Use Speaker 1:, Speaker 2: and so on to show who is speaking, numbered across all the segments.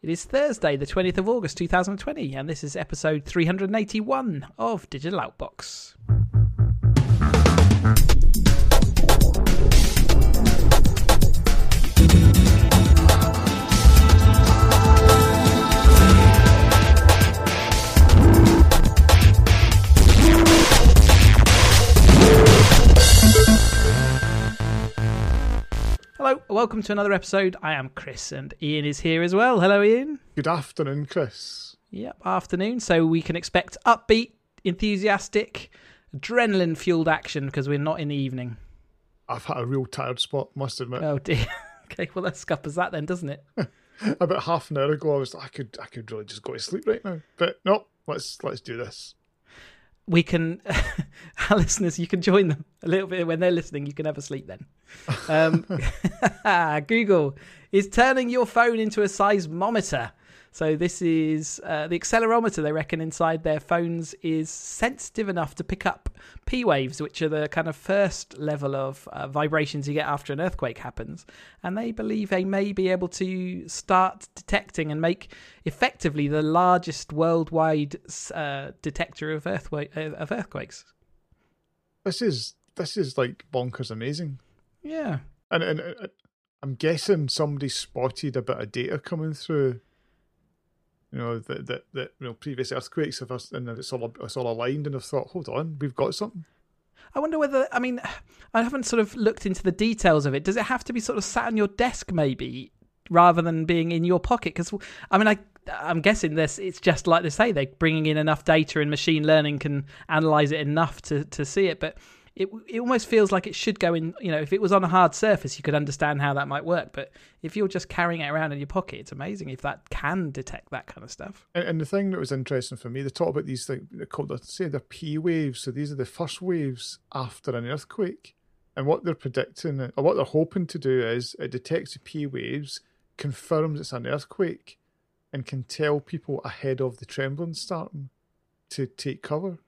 Speaker 1: It is Thursday, the 20th of August 2020, and this is episode 381 of Digital Outbox. Welcome to another episode. I am Chris, and Ian is here as well. Hello, Ian.
Speaker 2: Good afternoon, Chris.
Speaker 1: Yep, afternoon. So we can expect upbeat, enthusiastic, adrenaline fueled action because we're not in the evening.
Speaker 2: I've had a real tired spot, must admit.
Speaker 1: Oh dear. okay, well that scuppers that then, doesn't it?
Speaker 2: About half an hour ago, I was I could I could really just go to sleep right now, but no, let's let's do this.
Speaker 1: We can, our listeners, you can join them a little bit when they're listening. You can have a sleep then. Um, Google is turning your phone into a seismometer. So this is uh, the accelerometer they reckon inside their phones is sensitive enough to pick up P waves, which are the kind of first level of uh, vibrations you get after an earthquake happens. And they believe they may be able to start detecting and make effectively the largest worldwide uh, detector of, of earthquakes.
Speaker 2: This is this is like bonkers amazing.
Speaker 1: Yeah,
Speaker 2: and and uh, I'm guessing somebody spotted a bit of data coming through. You know that that, that you know previous earthquakes have us and it's all it's all aligned and I've thought hold on we've got something.
Speaker 1: I wonder whether I mean I haven't sort of looked into the details of it. Does it have to be sort of sat on your desk maybe rather than being in your pocket? Because I mean I I'm guessing this it's just like they say they're bringing in enough data and machine learning can analyze it enough to to see it but it it almost feels like it should go in. You know, if it was on a hard surface, you could understand how that might work. But if you're just carrying it around in your pocket, it's amazing if that can detect that kind of stuff.
Speaker 2: And, and the thing that was interesting for me, they talk about these things. They called, they say they're P waves. So these are the first waves after an earthquake. And what they're predicting, or what they're hoping to do, is it detects the P waves, confirms it's an earthquake, and can tell people ahead of the trembling starting to take cover.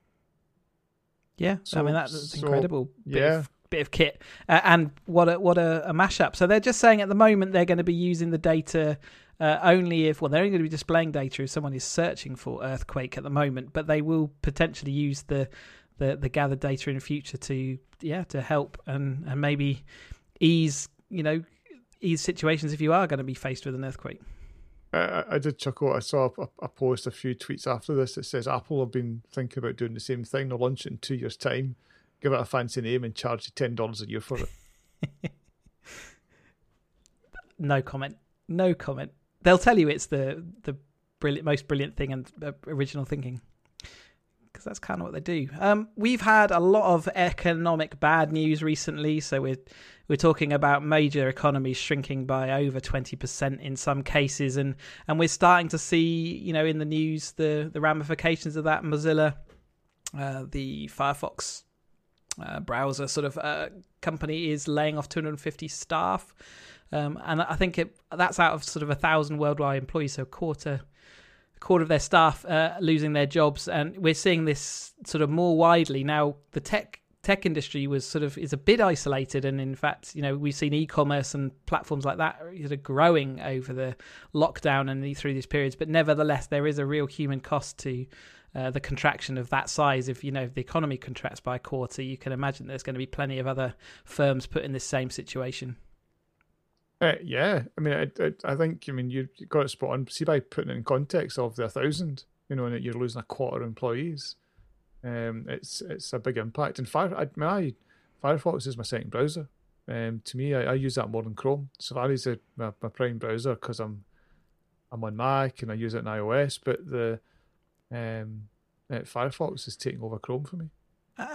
Speaker 1: Yeah, so, I mean that's so, incredible. Bit yeah. Of, bit of kit, uh, and what a what a, a, mashup. So they're just saying at the moment they're going to be using the data uh, only if well they're only going to be displaying data if someone is searching for earthquake at the moment, but they will potentially use the the, the gathered data in the future to yeah to help and and maybe ease you know ease situations if you are going to be faced with an earthquake.
Speaker 2: I, I did chuckle. I saw a, a, post a few tweets after this that says Apple have been thinking about doing the same thing. They'll launch it in two years' time, give it a fancy name, and charge you ten dollars a year for it.
Speaker 1: no comment. No comment. They'll tell you it's the the brilliant, most brilliant thing and uh, original thinking because that's kind of what they do. Um, we've had a lot of economic bad news recently, so we're we're talking about major economies shrinking by over twenty percent in some cases, and and we're starting to see, you know, in the news the the ramifications of that. Mozilla, uh, the Firefox uh, browser sort of uh, company, is laying off two hundred and fifty staff. Um, and I think it, that's out of sort of a thousand worldwide employees, so a quarter quarter of their staff uh, losing their jobs, and we're seeing this sort of more widely now. The tech tech industry was sort of is a bit isolated, and in fact, you know, we've seen e-commerce and platforms like that sort of growing over the lockdown and through these periods. But nevertheless, there is a real human cost to uh, the contraction of that size. If you know if the economy contracts by a quarter, you can imagine there's going to be plenty of other firms put in this same situation.
Speaker 2: Uh, yeah, I mean, I, I, I, think I mean you got it spot on. See, by putting it in context of the thousand, you know, and you're losing a quarter of employees, um, it's it's a big impact. And Fire, I, my Firefox is my second browser. Um, to me, I, I use that more than Chrome. Safari is my, my prime browser because I'm I'm on Mac and I use it in iOS, but the um, uh, Firefox is taking over Chrome for me.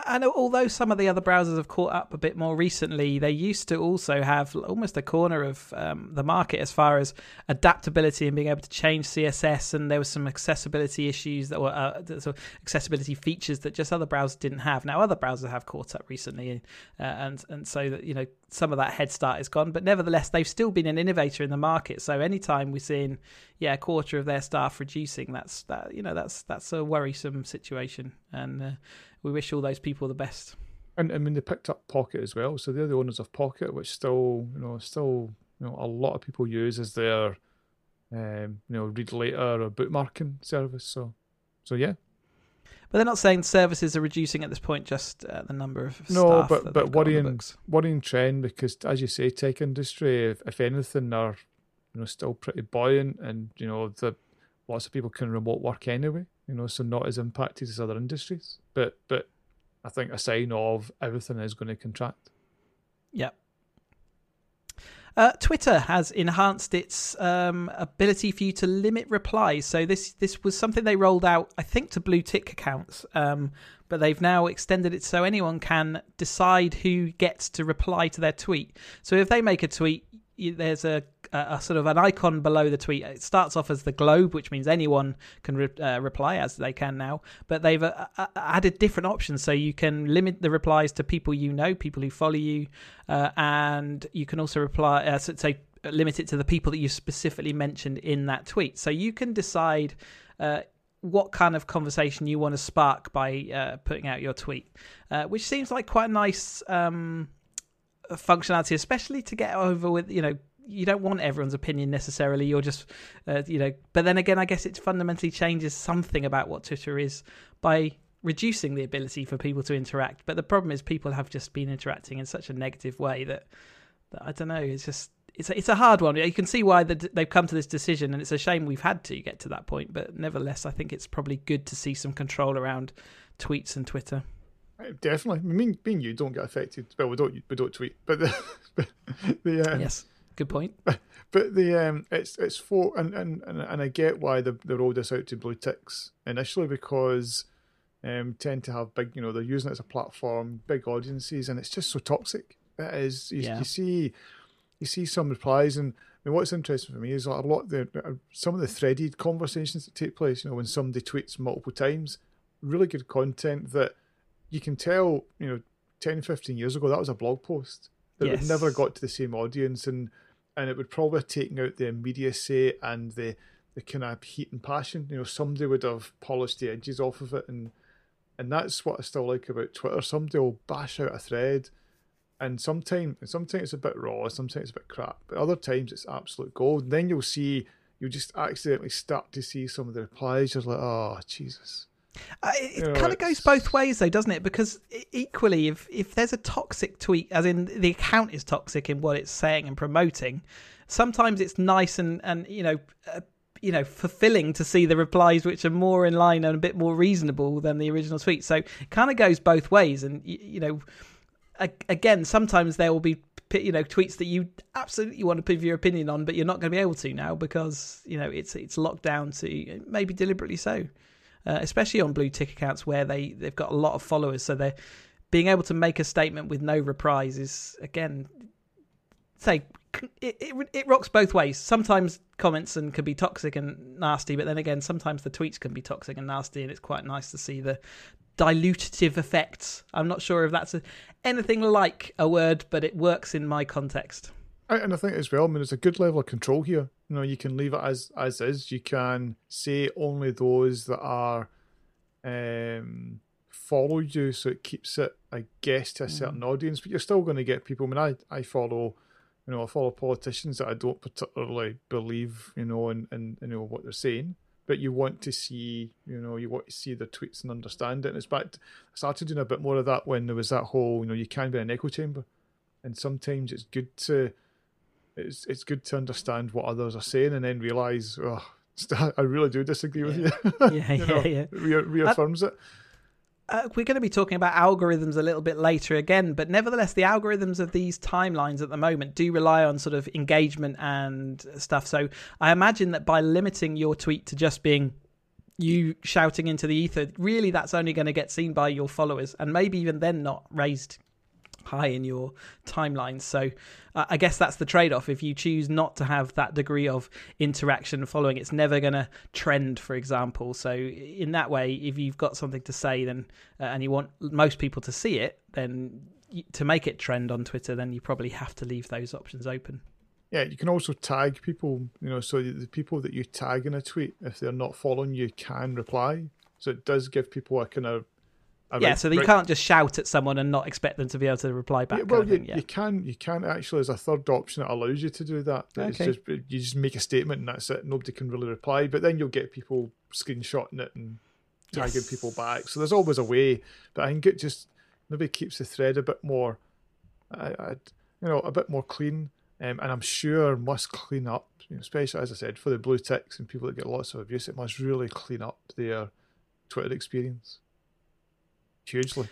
Speaker 1: And although some of the other browsers have caught up a bit more recently, they used to also have almost a corner of um, the market as far as adaptability and being able to change CSS. And there were some accessibility issues that were uh, so accessibility features that just other browsers didn't have. Now other browsers have caught up recently, uh, and and so that you know some of that head start is gone. But nevertheless, they've still been an innovator in the market. So anytime we're seeing yeah a quarter of their staff reducing, that's that you know that's that's a worrisome situation and. Uh, we wish all those people the best.
Speaker 2: And I mean, they picked up Pocket as well, so they're the owners of Pocket, which still, you know, still, you know, a lot of people use as their um, you know, read later or bookmarking service. So, so yeah.
Speaker 1: But they're not saying services are reducing at this point, just uh, the number of
Speaker 2: no, but but
Speaker 1: they've got on the
Speaker 2: worrying worrying trend because as you say, tech industry, if, if anything, are you know still pretty buoyant, and you know the lots of people can remote work anyway. You know, so not as impacted as other industries. But but I think a sign of everything is going to contract.
Speaker 1: Yep. Uh, Twitter has enhanced its um, ability for you to limit replies. So this this was something they rolled out, I think, to blue tick accounts, um, but they've now extended it so anyone can decide who gets to reply to their tweet. So if they make a tweet, there's a, a, a sort of an icon below the tweet. It starts off as the globe, which means anyone can re- uh, reply as they can now. But they've uh, uh, added different options, so you can limit the replies to people you know, people who follow you, uh, and you can also reply. Uh, so, so limit it to the people that you specifically mentioned in that tweet. So you can decide. Uh, what kind of conversation you want to spark by uh, putting out your tweet, uh, which seems like quite a nice um, functionality, especially to get over with. You know, you don't want everyone's opinion necessarily. You're just, uh, you know. But then again, I guess it fundamentally changes something about what Twitter is by reducing the ability for people to interact. But the problem is, people have just been interacting in such a negative way that, that I don't know. It's just it's a, it's a hard one. You can see why the, they've come to this decision, and it's a shame we've had to get to that point. But nevertheless, I think it's probably good to see some control around tweets and Twitter.
Speaker 2: Uh, Definitely. I mean, me and you don't get affected. Well, we don't we don't tweet, but the, but the um,
Speaker 1: Yes, good point.
Speaker 2: but the um, it's it's for and and and, and I get why they they rolled this out to blue ticks initially because um tend to have big you know they're using it as a platform, big audiences, and it's just so toxic. It is. You,
Speaker 1: Yeah.
Speaker 2: you see, you see some replies, and I mean, what's interesting for me is a lot of the uh, some of the threaded conversations that take place. You know, when somebody tweets multiple times, really good content that you can tell. You know, 10, 15 years ago, that was a blog post that
Speaker 1: Yes.
Speaker 2: never got to the same audience, and and it would probably have taken out the immediacy and the the kind of heat and passion. You know, somebody would have polished the edges off of it, and and that's what I still like about Twitter. Somebody will bash out a thread, and sometimes sometimes it's a bit raw, sometimes it's a bit crap, but other times it's absolute gold. And then you'll see you'll just accidentally start to see some of the replies. You're like, oh Jesus.
Speaker 1: Uh, it
Speaker 2: You
Speaker 1: kind of goes both ways, though, doesn't it? Because equally, if if there's a toxic tweet, as in the account is toxic in what it's saying and promoting, sometimes it's nice and and you know. Uh, you know, fulfilling to see the replies which are more in line and a bit more reasonable than the original tweet. So it kind of goes both ways. And, y- you know, again, sometimes there will be, you know, tweets that you absolutely want to give your opinion on, but you're not going to be able to now because, you know, it's it's locked down to maybe deliberately so uh, especially on blue tick accounts where they they've got a lot of followers. So they're being able to make a statement with no replies is again say it, it it rocks both ways. Sometimes comments and can be toxic and nasty, but then again, sometimes the tweets can be toxic and nasty, and it's quite nice to see the dilutative effects. I'm not sure if that's a, anything like a word, but it works in my context.
Speaker 2: I- And I think as well, I mean, there's a good level of control here. You know, you can leave it as as is. You can say only those that are um, follow you, so it keeps it, I guess, to a certain audience. But you're still going to get people. I mean, I I follow, you know, I follow politicians that I don't particularly believe, you know, in, in you know what they're saying. But you want to see, you know, you want to see their tweets and understand it. And it's back. To, I started doing a bit more of that when there was that whole, you know, you can be an echo chamber, and sometimes it's good to it's it's good to understand what others are saying and then realize, oh, I really do disagree with you.
Speaker 1: Yeah,
Speaker 2: you know,
Speaker 1: yeah, yeah.
Speaker 2: Re- reaffirms it.
Speaker 1: Uh, we're going to be talking about algorithms a little bit later again, but nevertheless, the algorithms of these timelines at the moment do rely on sort of engagement and stuff. So I imagine that by limiting your tweet to just being you shouting into the ether, really that's only going to get seen by your followers and maybe even then not raised high in your timelines. So uh, I guess that's the trade off. If you choose not to have that degree of interaction following, it's never going to trend, for example. So in that way, if you've got something to say, then uh, and you want most people to see it, then y- to make it trend on Twitter, then you probably have to leave those options open.
Speaker 2: Yeah, you can also tag people, you know, so the people that you tag in a tweet, if they're not following you, can reply. So it does give people a kind of
Speaker 1: yeah, so you can't just shout at someone and not expect them to be able to reply back.
Speaker 2: Yeah, well,
Speaker 1: you,
Speaker 2: yeah. you can you can actually as a third option that allows you to do that. Okay. It's just you just make a statement and that's it. Nobody can really reply, but then you'll get people screenshotting it and tagging yes. people back. So there's always a way, but I think it just maybe keeps the thread a bit more, I, I you know, a bit more clean. Um, and I'm sure must clean up, you know, especially as I said for the blue ticks and people that get lots of abuse. It must really clean up their Twitter experience hugely.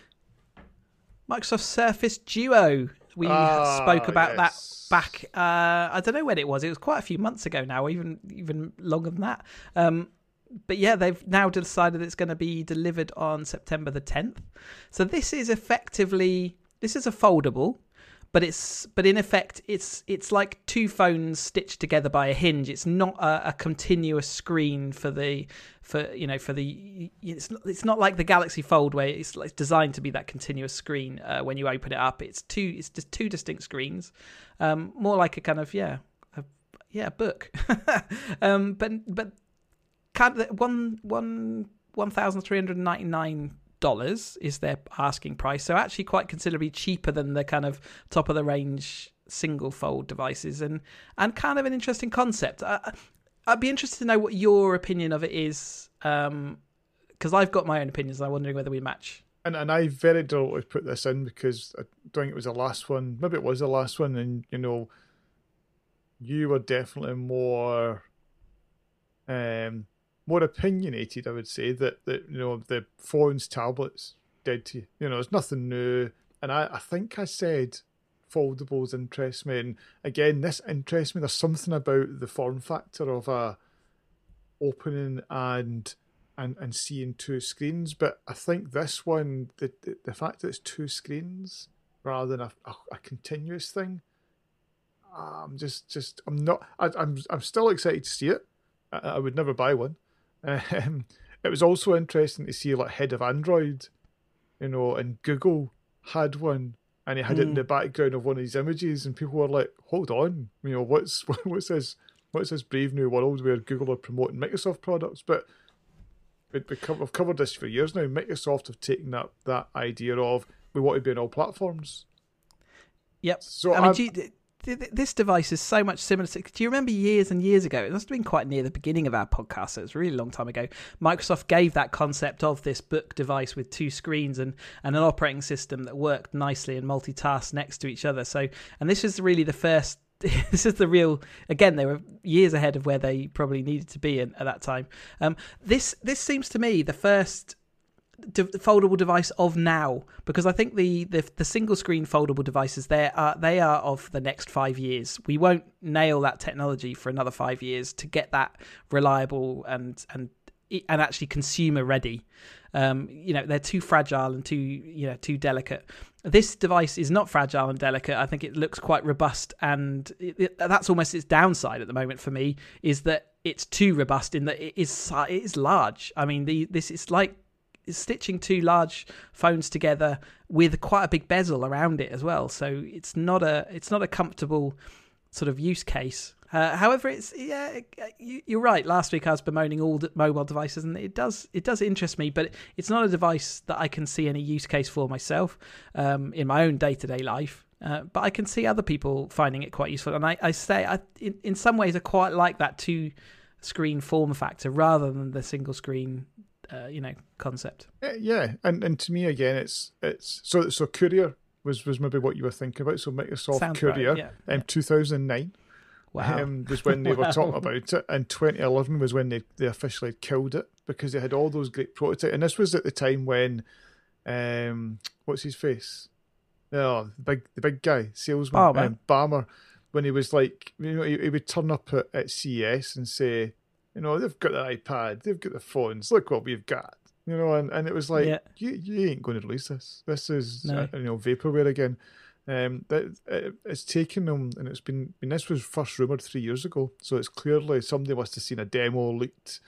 Speaker 1: Microsoft Surface Duo. We ah, spoke about yes. that back. Uh, I don't know when it was. It was quite a few months ago now, even even longer than that. Um, but yeah, they've now decided it's going to be delivered on September the 10th. So this is effectively this is a foldable but it's but in effect it's it's like two phones stitched together by a hinge. It's not a, a, continuous screen for the for you know for the it's not, it's not like the galaxy fold where it's, it's designed to be that continuous screen uh, when you open it up. It's two it's just two distinct screens. Um, more like a kind of yeah a, yeah book. Um, but but kind of one one one thousand three hundred ninety nine dollars is their asking price. So actually quite considerably cheaper than the kind of top of the range single fold devices and and kind of an interesting concept. I, would be interested to know what your opinion of it is because um, I've got my own opinions. I'm wondering whether we match.
Speaker 2: And and I very deliberately put this in because I don't think it was the last one. Maybe it was the last one, and you know, you were definitely more um more opinionated, I would say that that you know the phones, tablets, dead to you. You know, there's nothing new. And I, I think I said foldables interest me, and again, this interests me. There's something about the form factor of a opening and and and seeing two screens. But I think this one, the the, the fact that it's two screens rather than a, a, a continuous thing, I'm just just I'm not. I, I'm I'm still excited to see it. I, I would never buy one. Um, it was also interesting to see like head of Android, you know, and Google had one, and he had mm. it in hmm. the background of one of these images, and people were like, "Hold on, you know, what's what's this? What's this brave new world where Google are promoting Microsoft products?" But we've covered this for years now. Microsoft have taken up that idea of we want to be on all platforms.
Speaker 1: Yep. So I mean, this device is so much similar to. Do you remember years and years ago? It must have been quite near the beginning of our podcast. So it was a really long time ago. Microsoft gave that concept of this book device with two screens and, and an operating system that worked nicely and multitasked next to each other. So, and this was really the first. this is the real. Again, they were years ahead of where they probably needed to be in, at that time. Um, this this seems to me the first de- foldable device of now because I think the, the, the single screen foldable devices there are they are of the next five years. We won't nail that technology for another five years to get that reliable and and and actually consumer ready. Um, you know they're too fragile and too you know too delicate. This device is not fragile and delicate. I think it looks quite robust, and it, it, that's almost its downside at the moment for me. Is that it's too robust in that it is it is large. I mean, the this is like stitching two large phones together with quite a big bezel around it as well. So it's not a it's not a comfortable sort of use case. Uh, however, it's yeah, you're right. Last week I was bemoaning all mobile devices, and it does it does interest me, but it's not a device that I can see any use case for myself um, in my own day to day life. Uh, but I can see other people finding it quite useful, and I, I say I, in in some ways I quite like that two screen form factor rather than the single screen uh, you know concept.
Speaker 2: Yeah, and and to me again, it's it's so so Courier was was maybe what you were thinking about. So Microsoft Sounds Courier right, yeah. in two thousand nine. Wow. Um, was when they wow. were talking about it, and 2011 was when they, they officially killed it because they had all those great prototypes. And this was at the time when, um, what's his face? Oh, the big the big guy, salesman, oh, um, when he was like, you know, he, he would turn up at, at CES and say, you know, they've got the iPad, they've got the phones. Look what we've got. You know, and, and it was like, yeah. you you ain't going to release this. This is no. uh, you know vaporware again. Um, that it, it's taken them, and it's been. I mean, this was first rumored three years ago, so it's clearly somebody must have seen a demo leaked,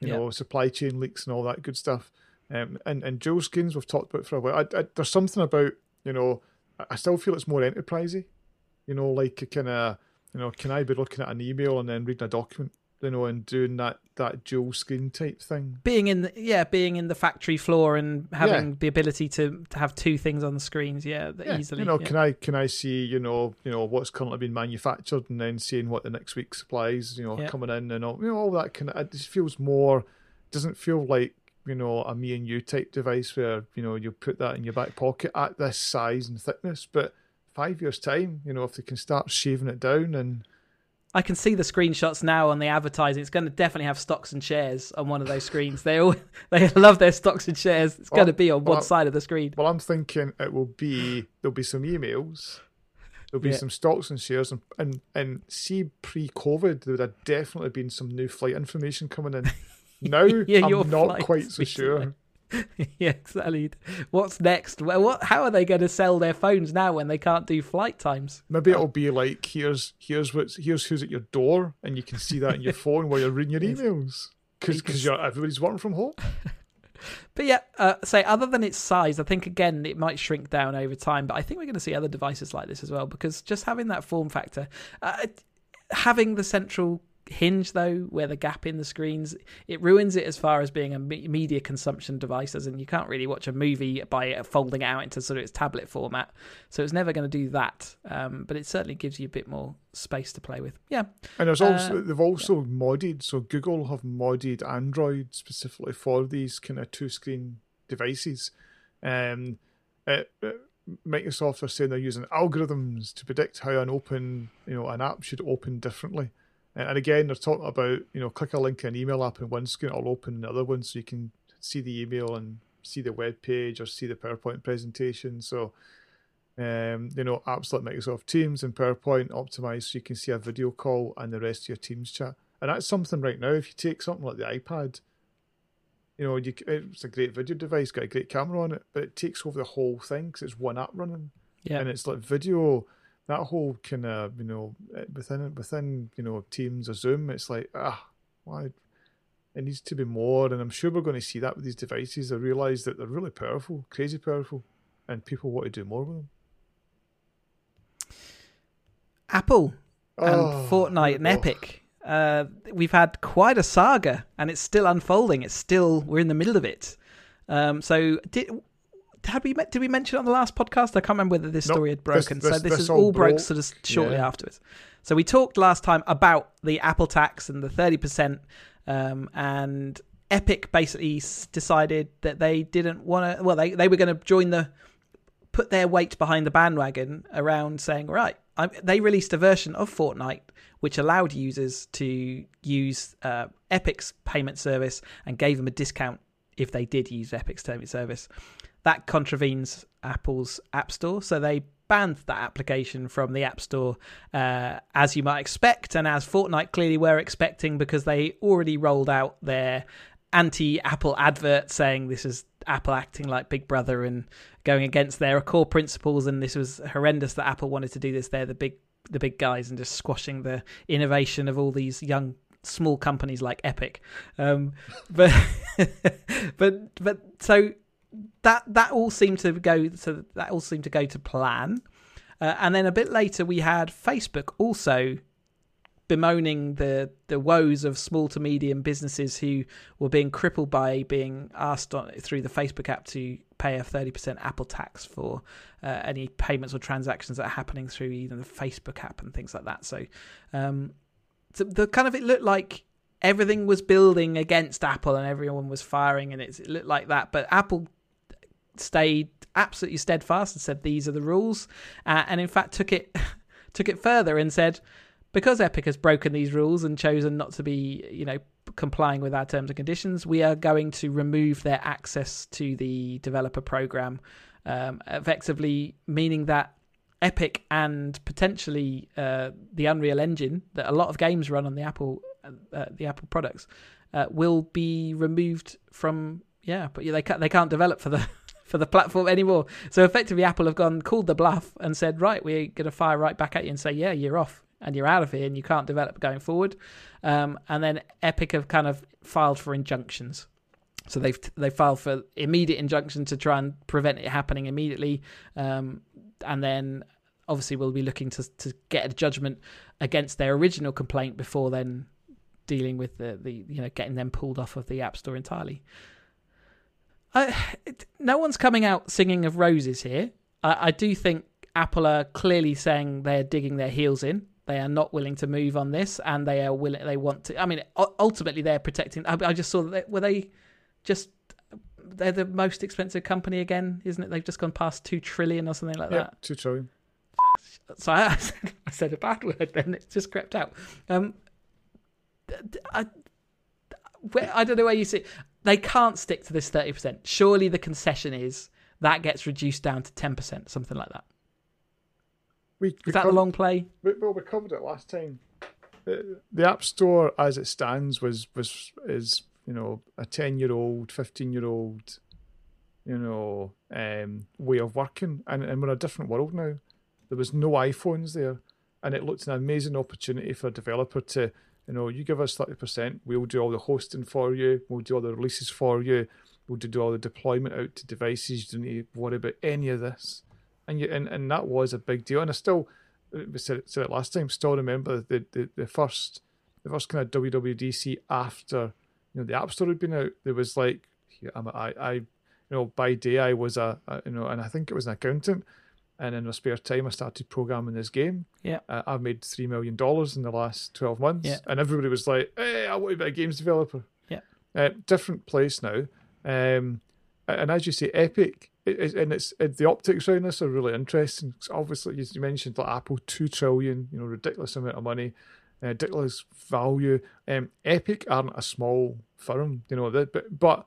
Speaker 2: you yeah. know, supply chain leaks and all that good stuff. Um, and and dual screens we've talked about for a while. I, I, there's something about you know, I still feel it's more enterprisey. You know, like a kind of you know, can I be looking at an email and then reading a document? You know, and doing that that dual screen type thing.
Speaker 1: Being in, the, yeah, being in the factory floor and having
Speaker 2: Yeah.
Speaker 1: the ability to, to have two things on the screens, yeah,
Speaker 2: Yeah,
Speaker 1: easily.
Speaker 2: you know,
Speaker 1: yeah.
Speaker 2: can I can I see you know you know what's currently being manufactured and then seeing what the next week's supplies you know coming in and all you know all that kind of it just feels more doesn't feel like you know a me and you type device where you know you put that in your back pocket at this size and thickness, but five years time you know if they can start shaving it down and
Speaker 1: I can see the screenshots now on the advertising. It's going to definitely have stocks and shares on one of those screens. They all they love their stocks and shares. It's going to be on one
Speaker 2: well,
Speaker 1: side of the screen.
Speaker 2: well I'm thinking it will be there'll be some emails. There'll be
Speaker 1: Yeah.
Speaker 2: some stocks and shares, and, and and see pre-COVID, there would have definitely been some new flight information coming in. Now
Speaker 1: Yeah,
Speaker 2: I'm not quite so
Speaker 1: recently.
Speaker 2: sure.
Speaker 1: yeah, exactly. What's next? Well, what? How are they going to sell their phones now when they can't do flight times?
Speaker 2: Maybe it'll be like here's here's what's here's who's at your door, and you can see that in your phone while you're reading your emails because you're everybody's working from home.
Speaker 1: But yeah, uh, say other than its size, I think again it might shrink down over time. But I think we're going to see other devices like this as well because just having that form factor, uh, having the central hinge though, where the gap in the screens, it ruins it as far as being a media consumption device. As in, you can't really watch a movie by folding it out into sort of its tablet format. So it's never going to do that. Um, but it certainly gives you a bit more space to play with. Yeah,
Speaker 2: And there's also
Speaker 1: Uh,
Speaker 2: they've also modded. So Google have modded Android specifically for these kind of two screen devices. Um, uh, uh, Microsoft are saying they're using algorithms to predict how an open, you know, an app should open differently. And again, they're talking about you know, click a link in an email app in one screen, it'll open in the other one, so you can see the email and see the web page or see the PowerPoint presentation. So, um, you know, apps like Microsoft Teams and PowerPoint optimized so you can see a video call and the rest of your Teams chat. And that's something right now. If you take something like the iPad, you know, you, it's a great video device, got a great camera on it, but it takes over the whole thing because it's one app running,
Speaker 1: yeah.
Speaker 2: and it's like video. That whole kind of you know eh, within within you know Teams or Zoom, it's like ah, why? It needs to be more, and I'm sure we're going to see that with these devices. I realise that they're really powerful, crazy powerful, and people want to do more with them.
Speaker 1: Apple and
Speaker 2: Oh,
Speaker 1: Fortnite and
Speaker 2: oh.
Speaker 1: Epic. Uh, we've had quite a saga, and it's still unfolding. It's still we're in the middle of it. Um, so did had we did we mention on the last podcast? I can't remember whether this
Speaker 2: Nope.
Speaker 1: story had
Speaker 2: This-
Speaker 1: broken. so
Speaker 2: this-
Speaker 1: this,
Speaker 2: this
Speaker 1: is
Speaker 2: all
Speaker 1: all broke
Speaker 2: broke.
Speaker 1: sort of shortly
Speaker 2: Yeah.
Speaker 1: afterwards. So we talked last time about the Apple tax and the thirty percent, um, and Epic basically decided that they didn't want to. Well, they they were going to join the put their weight behind the bandwagon around saying, right, I, they released a version of Fortnite which allowed users to use uh, Epic's payment service and gave them a discount if they did use Epic's payment service. That contravenes Apple's App Store, so they banned that application from the App Store, uh, as you might expect, and as Fortnite clearly were expecting because they already rolled out their anti-Apple advert saying this is Apple acting like Big Brother and going against their core principles, and this was horrendous that Apple wanted to do this. They're the big the big guys and just squashing the innovation of all these young small companies like Epic. Um, but but but so that that all seemed to go so that all seemed to go to plan. Uh, and then a bit later we had Facebook also bemoaning the the woes of small to medium businesses who were being crippled by being asked on, through the Facebook app to pay a 30% Apple tax for uh, any payments or transactions that are happening through either the Facebook app and things like that. So, um, the, the kind of it looked like everything was building against Apple and everyone was firing, and it looked like that. But Apple stayed absolutely steadfast and said these are the rules, uh, and in fact took it took it further and said because Epic has broken these rules and chosen not to be, you know, complying with our terms and conditions, we are going to remove their access to the developer program, um, effectively meaning that Epic and potentially uh, the Unreal Engine that a lot of games run on the Apple uh, the Apple products uh, will be removed from yeah, but they can't they can't develop for the for the platform anymore. So effectively, Apple have gone called the bluff and said, right, we're going to fire right back at you and say, yeah, you're off and you're out of here and you can't develop going forward. Um, and then Epic have kind of filed for injunctions. So they've they filed for immediate injunction to try and prevent it happening immediately, um, and then obviously we'll be looking to to get a judgment against their original complaint before then dealing with the, the you know getting them pulled off of the App Store entirely. I, it, no one's coming out singing of roses here. I, I do think Apple are clearly saying they're digging their heels in. They are not willing to move on this, and they are willing. They want to. I mean, ultimately, they're protecting. I, I just saw that were they just they're the most expensive company again, isn't it? They've just gone past two trillion or something like
Speaker 2: yeah,
Speaker 1: that.
Speaker 2: Two trillion.
Speaker 1: So I, I said a bad word, then it just crept out. Um, I, I don't know where you see. They can't stick to this thirty percent. Surely the concession is that gets reduced down to ten percent, something like that.
Speaker 2: We,
Speaker 1: is
Speaker 2: we
Speaker 1: that
Speaker 2: covered,
Speaker 1: the long play?
Speaker 2: We, well, we covered it last time. The, the App Store, as it stands, was was is you know a ten year old, fifteen year old, you know, um, way of working, and and we're in a different world now. There was no iPhones there, and it looked an amazing opportunity for a developer to, you know, you give us thirty percent, we'll do all the hosting for you, we'll do all the releases for you, we'll do all the deployment out to devices. You don't need to worry about any of this, and you and, and that was a big deal. And I still, uh, we said it, said it last time, still remember the, the the first the first kind of WWDC after you know the App Store had been out. There was like, I I you know by day I was a, a you know, and I think it was an accountant and in my spare time, I started programming this game.
Speaker 1: Yeah,
Speaker 2: uh, I've made three million dollars in the last twelve months.
Speaker 1: Yeah.
Speaker 2: and everybody was like, "Hey, I want to be a games developer."
Speaker 1: Yeah,
Speaker 2: uh, different place now. Um, and as you say, Epic, it, it, and it's it, the optics around this are really interesting. obviously, as you mentioned, like Apple, two trillion, you know, ridiculous amount of money, uh, ridiculous value. Um, Epic aren't a small firm, you know, but but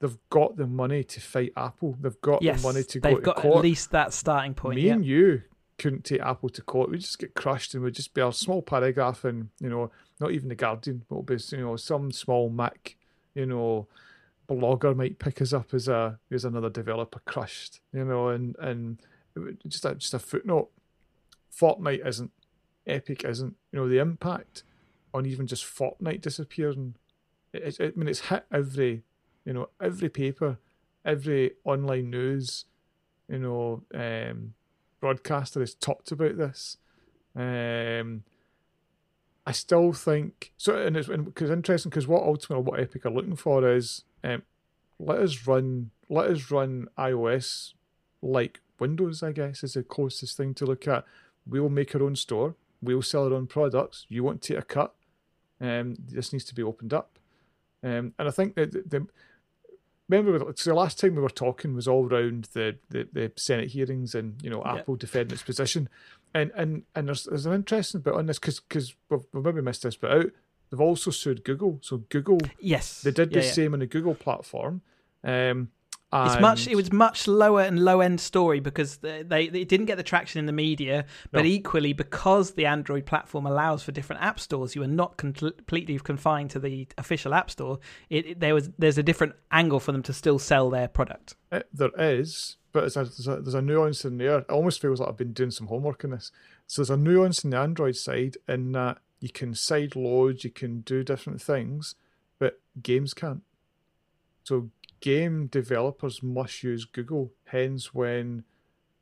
Speaker 2: they've got the money to fight Apple. They've got
Speaker 1: yes,
Speaker 2: the money to
Speaker 1: go
Speaker 2: to court.
Speaker 1: They've got at least that starting point.
Speaker 2: Me
Speaker 1: yeah.
Speaker 2: and you couldn't take Apple to court. We'd just get crushed and we'd just be a small paragraph and, you know, not even the Guardian, but it'll be, you know, some small Mac, you know, blogger might pick us up as a as another developer crushed, you know, and and just a, just a footnote. Fortnite isn't, Epic isn't. You know, the impact on even just Fortnite disappearing. It, it, I mean, it's hit every, you know, every paper, every online news, you know, um, broadcaster has talked about this. Um, I still think so, and it's because interesting because what ultimately what Epic are looking for is um, let us run let us run iOS like Windows. I guess is the closest thing to look at. We'll make our own store. We'll sell our own products. You want to take a cut? Um, this needs to be opened up. Um, and I think that the, the remember so the last time we were talking was all around the, the, the Senate hearings and you know
Speaker 1: Yeah.
Speaker 2: Apple defending its position, and and and there's there's an interesting bit on this because because we've, we've maybe missed this bit out. They've also sued Google, so Google
Speaker 1: Yes,
Speaker 2: they did
Speaker 1: yeah,
Speaker 2: the
Speaker 1: yeah.
Speaker 2: same on the Google platform. Um,
Speaker 1: It's much. It was much lower and low end story because they, they they didn't get the traction in the media, but
Speaker 2: No.
Speaker 1: equally because the Android platform allows for different app stores, you are not con- completely confined to the official app store. It, it- there was there's a different angle for them to still sell their product.
Speaker 2: It, Eh, there is, but it's a, there's, a, there's a nuance in there. It almost feels like I've been doing some homework on this. So there's a nuance in the Android side in that you can side load, you can do different things, but games can't. So game developers must use Google. Hence, when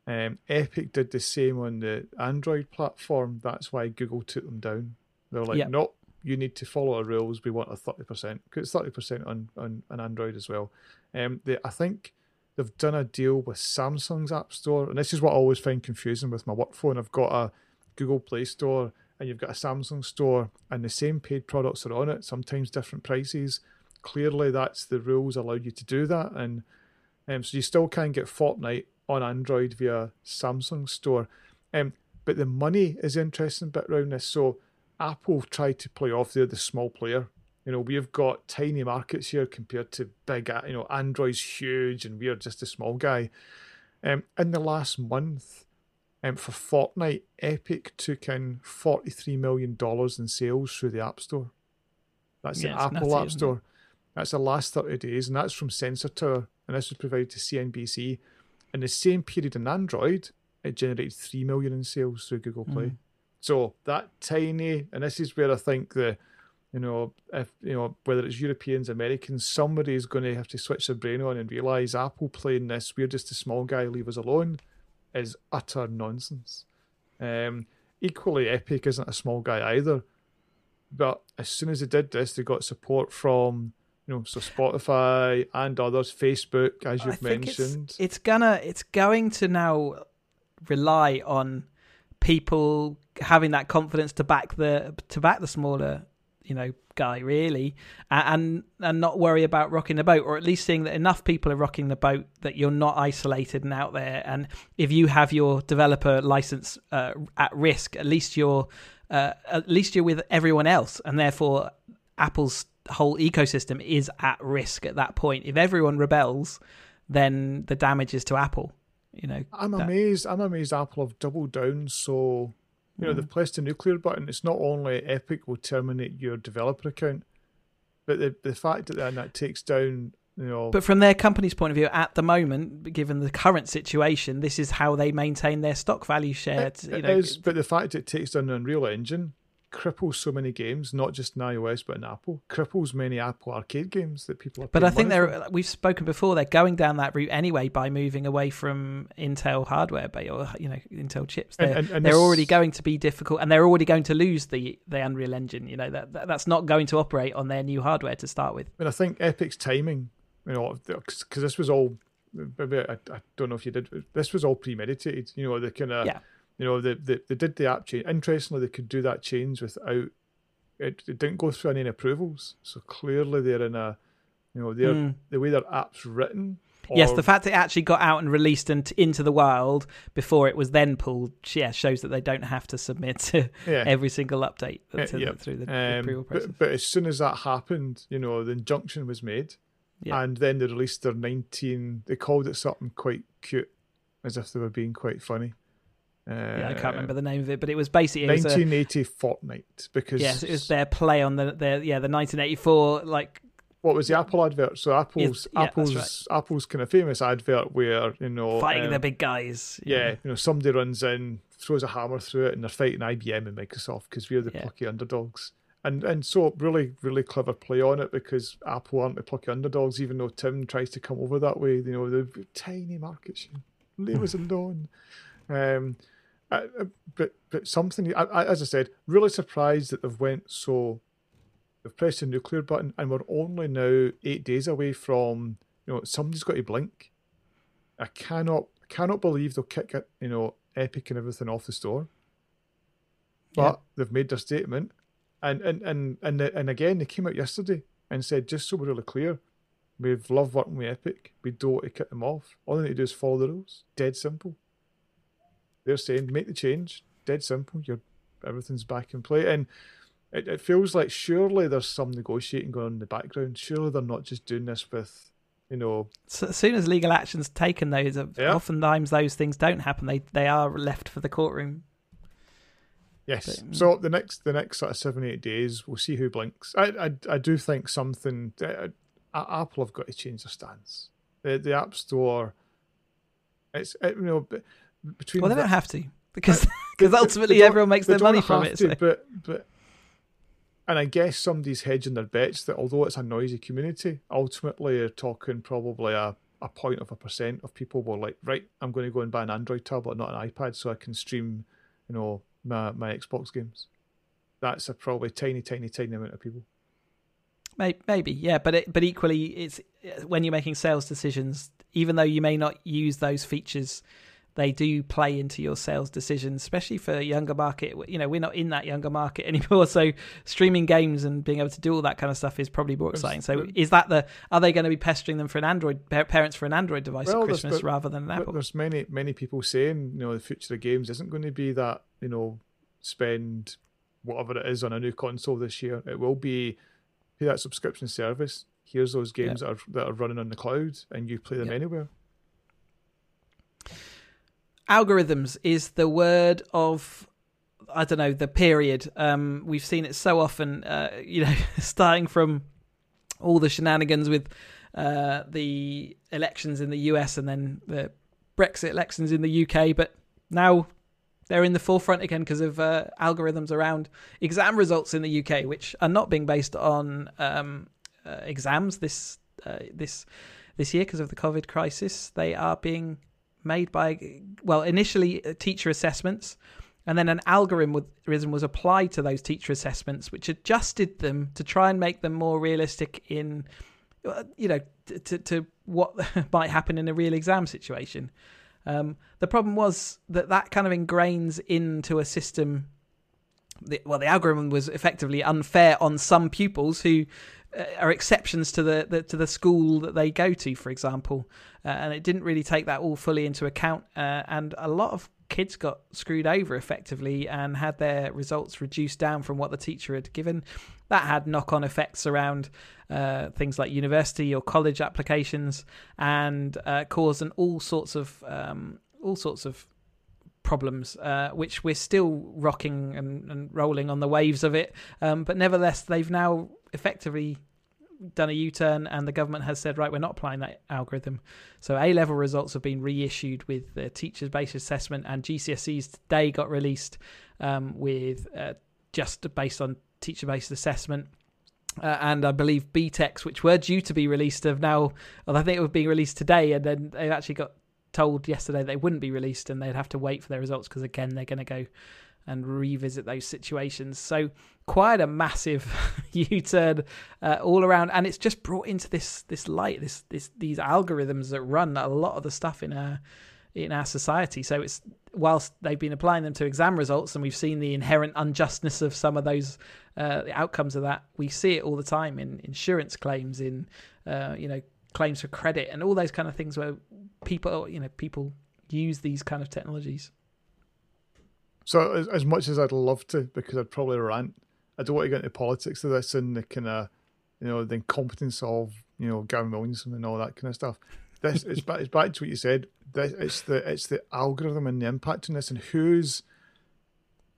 Speaker 2: um, Epic did the same on the Android platform, that's why Google took them down. They're like,
Speaker 1: Yeah.
Speaker 2: nope, you need to follow our rules. We want a thirty percent because it's thirty percent on, on on Android as well. Um, they, I think they've done a deal with Samsung's App Store, and this is what I always find confusing with my work phone. I've got a Google Play Store and you've got a Samsung store, and the same paid products are on it, sometimes different prices. Clearly, that's the rules allow you to do that, and um, so you still can get Fortnite on Android via Samsung store. Um, but the money is the interesting bit around this. So Apple tried to play off they're the small player. You know, we've got tiny markets here compared to big. You know, Android's huge, and we're just a small guy. Um, in the last month, um, for Fortnite, Epic took in forty-three million dollars in sales through the App Store. That's
Speaker 1: Yeah,
Speaker 2: the Apple
Speaker 1: nutty,
Speaker 2: App? Store. That's the last thirty days, and that's from Sensor Tower, and this was provided to CNBC. In the same period in Android, it generated three million in sales through Google Play.
Speaker 1: Mm.
Speaker 2: So that tiny, and this is where I think the, you know, if you know whether it's Europeans, Americans, somebody is going to have to switch their brain on and realize Apple playing this. We're just a small guy. Leave us alone. Is utter nonsense. Um, equally, Epic isn't a small guy either. but as soon as they did this, they got support from you know, so Spotify and others, Facebook, as you've mentioned.
Speaker 1: It's, it's, gonna, it's going to now rely on people having that confidence to back the to back the smaller, you know, guy really, and and not worry about rocking the boat, or at least seeing that enough people are rocking the boat that you're not isolated and out there. And if you have your developer license uh, at risk, at least you're uh, at least you're with everyone else, and therefore Apple's whole ecosystem is at risk at that point. If everyone rebels, then the damage is to Apple. You know,
Speaker 2: I'm that... amazed. I'm amazed Apple have doubled down. So, you know, mm. they've pressed the nuclear button. It's not only Epic will terminate your developer account, but the the fact that that takes down you know,
Speaker 1: but from their company's point of view, at the moment, given the current situation, this is how they maintain their stock value share.
Speaker 2: It, you know, is, but the fact it takes down Unreal Engine cripples so many games, not just in iOS but in Apple. Cripples many Apple Arcade games that people are.
Speaker 1: But I think they're. We've spoken before. They're going down that route anyway by moving away from Intel hardware, but or you know, Intel chips. They're, and, and, and they're already going to be difficult, and they're already going to lose the the Unreal Engine. You know that, that that's not going to operate on their new hardware to start with.
Speaker 2: But I think Epic's timing, you know, because this was all. Maybe I, I don't know if you did. This was all premeditated. You know, the kind of. Yeah you know, they, they, they did the app change. Interestingly, they could do that change without it, it didn't go through any approvals. So clearly, they're in a, you know, they're mm. the way their app's written.
Speaker 1: Yes, the fact it actually got out and released and into the wild before it was then pulled, yeah, shows that they don't have to submit to yeah. every single update to, yeah. through the, um, approval process.
Speaker 2: But, but, as soon as that happened, you know, the injunction was made, yeah. and then they released their 19. They called it something quite cute, as if they were being quite funny.
Speaker 1: Uh, yeah, I can't remember the name of it, but it was basically
Speaker 2: 1980 was a, Fortnite because
Speaker 1: yes, it was their play on the their yeah the 1984 like
Speaker 2: what was the Apple advert? So Apple's yeah, Apple's right. Apple's kind of famous advert where you know
Speaker 1: fighting um, the big guys.
Speaker 2: Yeah, yeah, you know somebody runs in, throws a hammer through it, and they're fighting IBM and Microsoft because we're the yeah. plucky underdogs. And and so really really clever play on it because Apple aren't the plucky underdogs, even though Tim tries to come over that way. You know the tiny market share, leave us alone. Um, but but something I, I, as I said, really surprised that they've went so. They've pressed the nuclear button, and we're only now eight days away from you know somebody's got to blink. I cannot cannot believe they'll kick it, you know, Epic and everything off the store. But yeah. they've made their statement, and and and and and again they came out yesterday and said just so we're really clear, we've loved working with Epic. We don't want to cut them off. All they need to do is follow the rules. Dead simple. They're saying make the change. Dead simple. You're everything's back in play, and it, it feels like surely there's some negotiating going on in the background. Surely they're not just doing this with you know.
Speaker 1: So as soon as legal action's taken, those yeah. oftentimes those things don't happen. They they are left for the courtroom.
Speaker 2: Yes. But, mm. so the next the next sort of seven eight days, we'll see who blinks. I I, I do think something. Uh, Apple have got to change their stance. The the App Store. It's it, you know
Speaker 1: between. Well, they don't have to because because ultimately everyone makes their money from it.
Speaker 2: To, so. But but and I guess somebody's hedging their bets that although it's a noisy community, ultimately you're talking probably a, a point of a percent of people were like, right, I'm going to go and buy an Android tablet, not an iPad, so I can stream, you know, my, my Xbox games. That's a probably tiny, tiny, tiny amount of people.
Speaker 1: Maybe, yeah, but it, but equally, it's when you're making sales decisions, even though you may not use those features they do play into your sales decisions, especially for younger market. You know, we're not in that younger market anymore, so streaming games and being able to do all that kind of stuff is probably more exciting. So, is that the? Are they going to be pestering them for an Android parents for an Android device well, at Christmas rather than an Apple?
Speaker 2: There's many many people saying you know the future of games isn't going to be that you know spend whatever it is on a new console this year. It will be pay that subscription service. Here's those games that are that are running on the cloud, and you play them anywhere
Speaker 1: algorithms is the word of I don't know the period. Um, we've seen it so often. Uh, you know, starting from all the shenanigans with uh, the elections in the US and then the Brexit elections in the UK, but now they're in the forefront again because of uh, algorithms around exam results in the UK, which are not being based on um, uh, exams this uh, this this year because of the COVID crisis. They are being made by, well, initially uh, teacher assessments, and then an algorithm was applied to those teacher assessments, which adjusted them to try and make them more realistic in, uh, you know, to to what might happen in a real exam situation. Um, the problem was that that kind of ingrains into a system. The, well, the algorithm was effectively unfair on some pupils who are exceptions to the, the, to the school that they go to, for example, uh, and it didn't really take that all fully into account. Uh, and a lot of kids got screwed over effectively and had their results reduced down from what the teacher had given. That had knock on effects around uh, things like university or college applications and uh, caused an all sorts of um, all sorts of problems, uh, which we're still rocking and, and, rolling on the waves of it. Um, but nevertheless, they've now effectively done a U-turn, and the government has said, right, we're not applying that algorithm. So A-level results have been reissued with the teachers-based assessment, and GCSEs today got released um, with uh, just based on teacher-based assessment. Uh, and I believe BTECs, which were due to be released, have now. Well, I think it was being released today, and then they actually got told yesterday they wouldn't be released, and they'd have to wait for their results because again they're going to go and revisit those situations. So quite a massive U-turn uh, all around, and it's just brought into this this light, this this these algorithms that run a lot of the stuff in our in our society. So it's whilst they've been applying them to exam results, and we've seen the inherent unjustness of some of those uh, outcomes of that, we see it all the time in insurance claims, in uh, you know claims for credit, and all those kind of things where people you know people use these kind of technologies.
Speaker 2: So as, as much as I'd love to, because I'd probably rant, I don't want to get into politics of this and the kind of, you know, the incompetence of, you know, Gavin Williamson and all that kind of stuff. This it's back, it's back to what you said. This, it's the it's the algorithm and the impact on this and who's,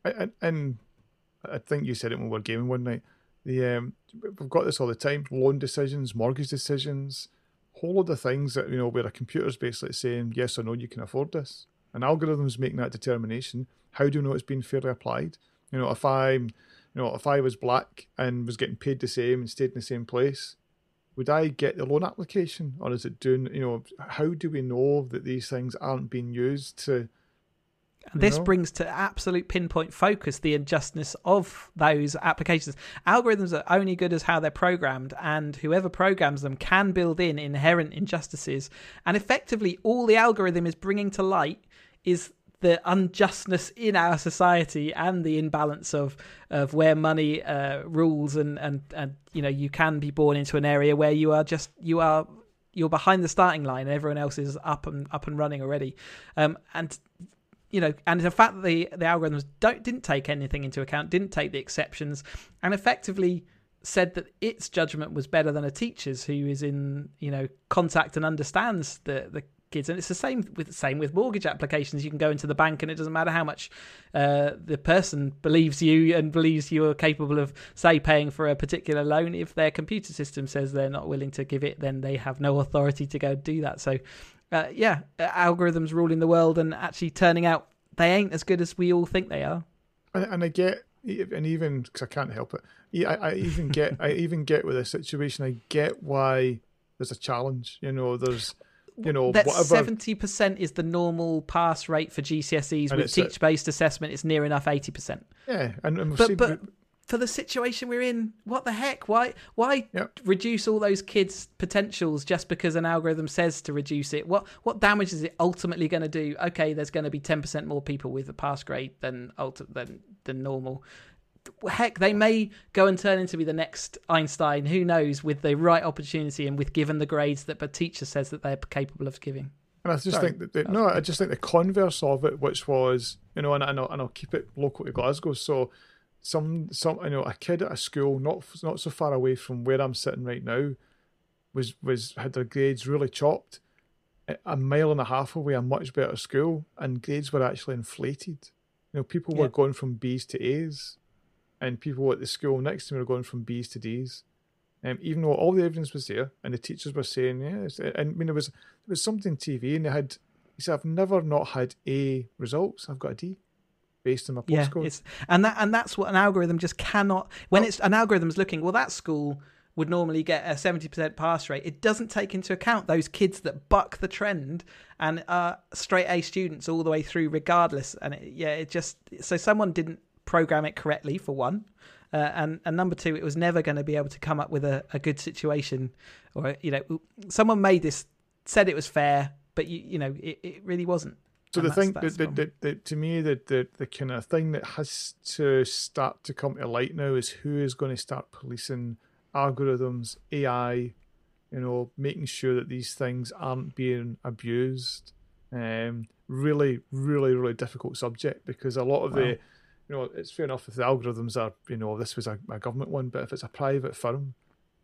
Speaker 2: and, and I think you said it when we were gaming one night. The um, we've got this all the time: loan decisions, mortgage decisions, whole of things that you know where a computer's basically saying yes or no, you can afford this. An algorithm's making that determination how do you know it's been fairly applied? You know, if I, you know, if I was black and was getting paid the same and stayed in the same place, would I get the loan application, or is it doing? You know, how do we know that these things aren't being used to?
Speaker 1: This know? brings to absolute pinpoint focus the injustice of those applications. Algorithms are only good as how they're programmed, and whoever programs them can build in inherent injustices. And effectively, all the algorithm is bringing to light is the unjustness in our society and the imbalance of of where money uh, rules and, and and you know you can be born into an area where you are just you are you're behind the starting line and everyone else is up and up and running already. Um, and you know and the fact that the the algorithms don't didn't take anything into account didn't take the exceptions and effectively said that its judgment was better than a teacher's who is in you know contact and understands the the kids. And it's the same with same with mortgage applications. You can go into the bank and it doesn't matter how much uh, the person believes you and believes you are capable of say paying for a particular loan. If their computer system says they're not willing to give it then they have no authority to go do that. So uh, yeah algorithms ruling the world and actually turning out they ain't as good as we all think they are.
Speaker 2: And, and i get and even because i can't help it I, I even get i even get with this situation. I get why there's a challenge you know there's you know,
Speaker 1: that seventy percent is the normal pass rate for GCSEs. With teach-based assessment, it's near enough eighty percent.
Speaker 2: Yeah, and, and
Speaker 1: but, but for the situation we're in, what the heck? Why why yep. reduce all those kids' potentials just because an algorithm says to reduce it? What what damage is it ultimately going to do? Okay, there's going to be ten percent more people with a pass grade than than than normal heck, they may go and turn into be the next Einstein. Who knows? With the right opportunity and with given the grades that the teacher says that they're capable of giving.
Speaker 2: And I just Sorry. think that the, no, I just think the converse of it, which was you know, and, and, I'll, and I'll keep it local to Glasgow. So some some you know a kid at a school not not so far away from where I'm sitting right now was was had their grades really chopped. A mile and a half away, a much better school, and grades were actually inflated. You know, people yeah. were going from B's to A's and people at the school next to me were going from B's to D's. Um, even though all the evidence was there and the teachers were saying, yeah, and I mean, there was there was something TV and they had, he said, I've never not had A results, I've got a D based on my postcode.
Speaker 1: Yeah, and that and that's what an algorithm just cannot. When oh. it's an algorithm's looking, well, that school would normally get a 70% pass rate. It doesn't take into account those kids that buck the trend and are straight A students all the way through, regardless. And it, yeah, it just so someone didn't program it correctly for one. Uh, and and number two, it was never going to be able to come up with a, a good situation, or you know, someone made this said it was fair, but you you know, it, it really wasn't.
Speaker 2: So
Speaker 1: And
Speaker 2: the thing that,
Speaker 1: the
Speaker 2: that, that, that to me the, the the kind of thing that has to start to come to light now is who is going to start policing algorithms, AI, you know, making sure that these things aren't being abused. Um, really, really, really difficult subject because a lot of
Speaker 1: Wow.
Speaker 2: the, you know, it's fair enough if the algorithms are, you know, this was a, a government one, but if it's a private firm,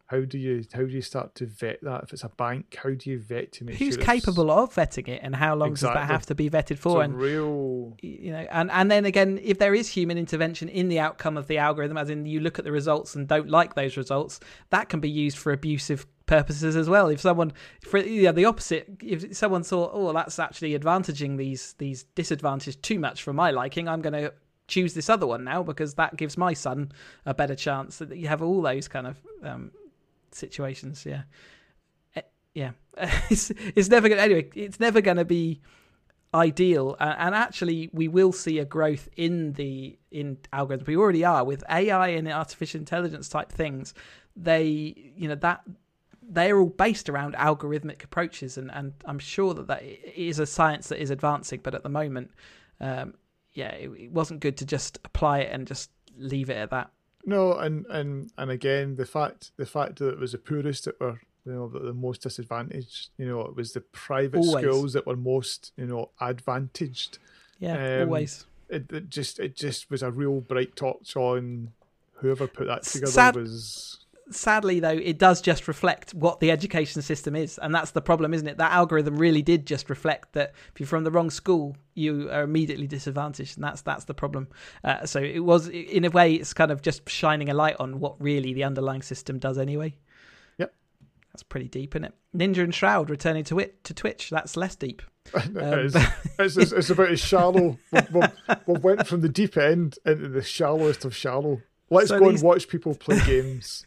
Speaker 2: how do you how do you start to vet that? If it's a bank, how do you vet to make
Speaker 1: Who's
Speaker 2: sure
Speaker 1: capable of vetting it, and how long does that have to be vetted for? and
Speaker 2: real
Speaker 1: you know and and then again if there is human intervention in the outcome of the algorithm as in you look at the results and don't like those results that can be used for abusive purposes as well if someone for yeah the opposite if someone thought oh that's actually advantaging these these disadvantages too much for my liking i'm going to choose this other one now because that gives my son a better chance that you have all those kind of um situations yeah. Eh, yeah. It's it's never to anyway it's never to be ideal and actually we will see a growth in the in algorithms. We already are with ai and artificial intelligence type things. They you know that they're all based around algorithmic approaches and and i'm sure that that is a science that is advancing but at the moment um yeah it, it wasn't good to just apply it and just leave it at that
Speaker 2: No, and and and again, the fact the fact that it was the poorest that were you know the, the most disadvantaged. You know, it was the private
Speaker 1: Always.
Speaker 2: schools that were most you know advantaged.
Speaker 1: yeah
Speaker 2: Um,
Speaker 1: always
Speaker 2: It, it just it just was a real bright torch on whoever put that together
Speaker 1: Sad-
Speaker 2: was.
Speaker 1: Sadly though it does just reflect what the education system is and that's the problem isn't it that algorithm really did just reflect that if you're from the wrong school you are immediately disadvantaged and that's that's the problem uh, so it was in a way it's kind of just shining a light on what really the underlying system does anyway
Speaker 2: Yep.
Speaker 1: that's pretty deep isn't it ninja and shroud returning to it to twitch that's less deep Um,
Speaker 2: it's, it's, it's, it's about as shallow. We've went from the deep end into the shallowest of shallow. Let's
Speaker 1: So
Speaker 2: go
Speaker 1: these-
Speaker 2: and watch people play games.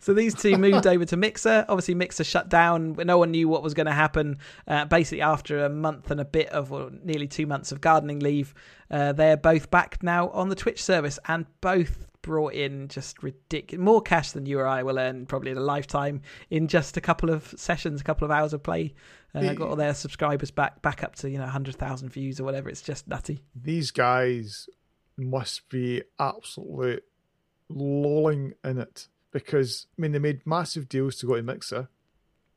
Speaker 1: so these two moved over to Mixer. Obviously, Mixer shut down. No one knew what was going to happen. Uh, basically, after a month and a bit of, or nearly two months of gardening leave, uh, they're both back now on the Twitch service, and both brought in just ridiculous more cash than you or I will earn probably in a lifetime in just a couple of sessions, a couple of hours of play. Uh,
Speaker 2: The-
Speaker 1: got all their subscribers back back up to you know hundred thousand views or whatever. It's just nutty.
Speaker 2: these guys must be absolutely lolling in it because I mean they made massive deals to go to Mixer.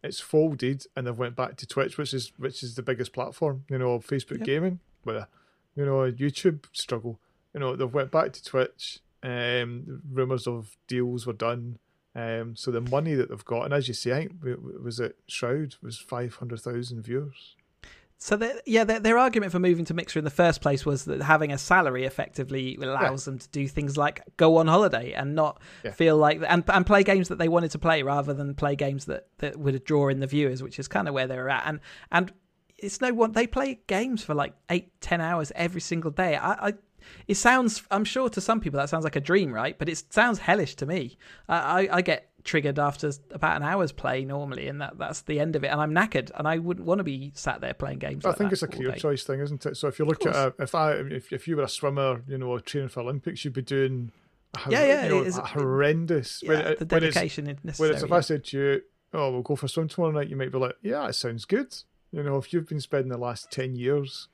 Speaker 2: It's folded and they've went back to Twitch, which is which is the biggest platform, you know, Facebook
Speaker 1: Yep.
Speaker 2: gaming, with a you know, a YouTube struggle. You know, they've went back to Twitch. Um, rumors of deals were done. Um, so the money that they've got, and as you say, I think was it Shroud was five hundred thousand viewers.
Speaker 1: So yeah, their, their argument for moving to Mixer in the first place was that having a salary effectively allows them to do things like go on holiday and not
Speaker 2: Yeah.
Speaker 1: feel like and and play games that they wanted to play rather than play games that that would draw in the viewers, which is kind of where they're at. And and it's no one they play games for like eight ten hours every single day. I. I it sounds, I'm sure to some people that sounds like a dream, right? But it sounds hellish to me. I, I, I get triggered after about an hour's play normally, and that, that's the end of it. And I'm knackered, and I wouldn't want to be sat there playing games.
Speaker 2: I
Speaker 1: like
Speaker 2: think it's a career
Speaker 1: day.
Speaker 2: choice thing, isn't it? So if you look at a, uh, if I if if you were a swimmer, you know, training for Olympics, you'd be doing a
Speaker 1: Yeah, yeah,
Speaker 2: you know,
Speaker 1: it is-
Speaker 2: horrendous.
Speaker 1: Yeah,
Speaker 2: when
Speaker 1: the
Speaker 2: it- when
Speaker 1: dedication is
Speaker 2: Whereas
Speaker 1: necessary.
Speaker 2: if I said to you, "Oh, we'll go for a swim tomorrow night," you might be like, "Yeah, it sounds good." You know, if you've been spending the last ten years,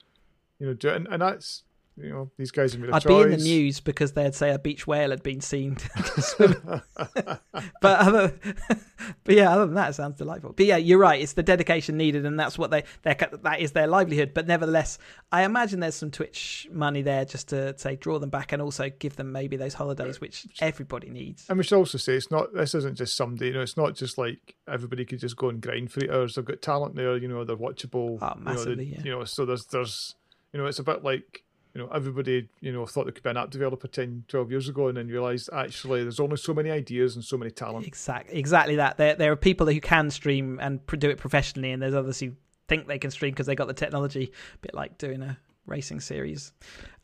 Speaker 2: you know, do and, and that's you know these guys have made a
Speaker 1: I'd
Speaker 2: choice.
Speaker 1: be in the news because they'd say a beach whale had been seen swimming. but other, but yeah, other than that, it sounds delightful. But yeah, you're right. It's the dedication needed, and that's what they they that is their livelihood. But nevertheless, I imagine there's some Twitch money there just to say draw them back and also give them maybe those holidays uh, which everybody needs.
Speaker 2: And we should also say it's not. This isn't just somebody. You know, it's not just like everybody could just go and grind for eight hours. They've got talent there. You know, they're watchable.
Speaker 1: Oh,
Speaker 2: you know, they-
Speaker 1: yeah.
Speaker 2: you know, so there's there's you know, it's a bit like you know everybody you know thought they could be an app developer 10, 12 years ago, and then realised actually there's only so many ideas and so many talent.
Speaker 1: Exactly, exactly that. There, there are people who can stream and do it professionally, and there's others who think they can stream because they got the technology. A bit like doing a racing series.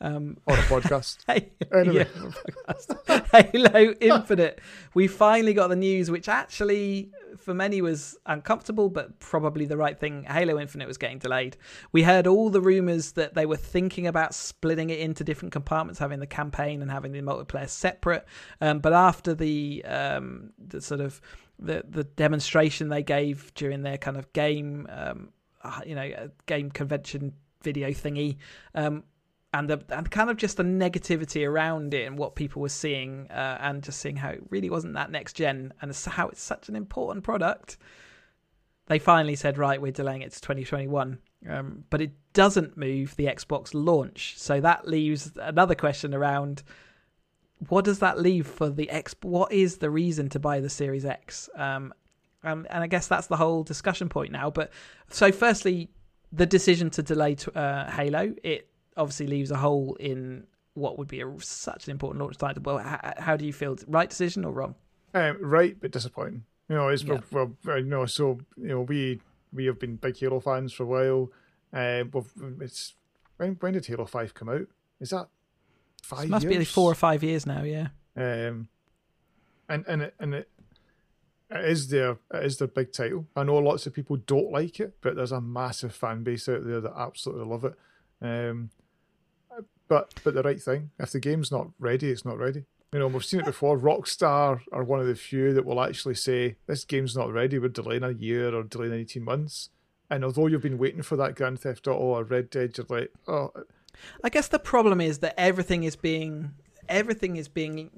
Speaker 1: Um,
Speaker 2: on a podcast.
Speaker 1: Hey,
Speaker 2: Anyway.
Speaker 1: yeah, Halo Infinite. We finally got the news, which actually for many was uncomfortable, but probably the right thing. Halo Infinite was getting delayed. We heard all the rumors that they were thinking about splitting it into different compartments, having the campaign and having the multiplayer separate. Um, but after the um, the sort of the the demonstration they gave during their kind of game, um, uh, you know, uh, game convention video thingy, um, and the and kind of just the negativity around it and what people were seeing uh, and just seeing how it really wasn't that next gen and how it's such an important product. They finally said right we're delaying it to 2021 um, but it doesn't move the xbox launch. So that leaves another question around what does that leave for the x what is the reason to buy the series x? Um, and i guess that's the whole discussion point now but so firstly the decision to delay uh, halo it obviously leaves a hole in what would be a, such an important launch title. Well, how, how do you feel? Right decision or wrong?
Speaker 2: Um, right, but disappointing. You know, it's
Speaker 1: Yeah.
Speaker 2: well, you know, so you know, we we have been big Halo fans for a while. Um, we've, it's when when did Halo Five come out? Is that five?
Speaker 1: It must
Speaker 2: years?
Speaker 1: be four or five years now. Yeah.
Speaker 2: Um, and and it, and it, it is their it is their big title. I know lots of people don't like it, but there's a massive fan base out there that absolutely love it. Um, but but the right thing. If the game's not ready, it's not ready. You know, we've seen it before. Rockstar are one of the few that will actually say this game's not ready. We're delaying a year or delaying eighteen months. And although you've been waiting for that Grand Theft Auto or Red Dead, you're like, oh,
Speaker 1: I guess the problem is that everything is being everything is being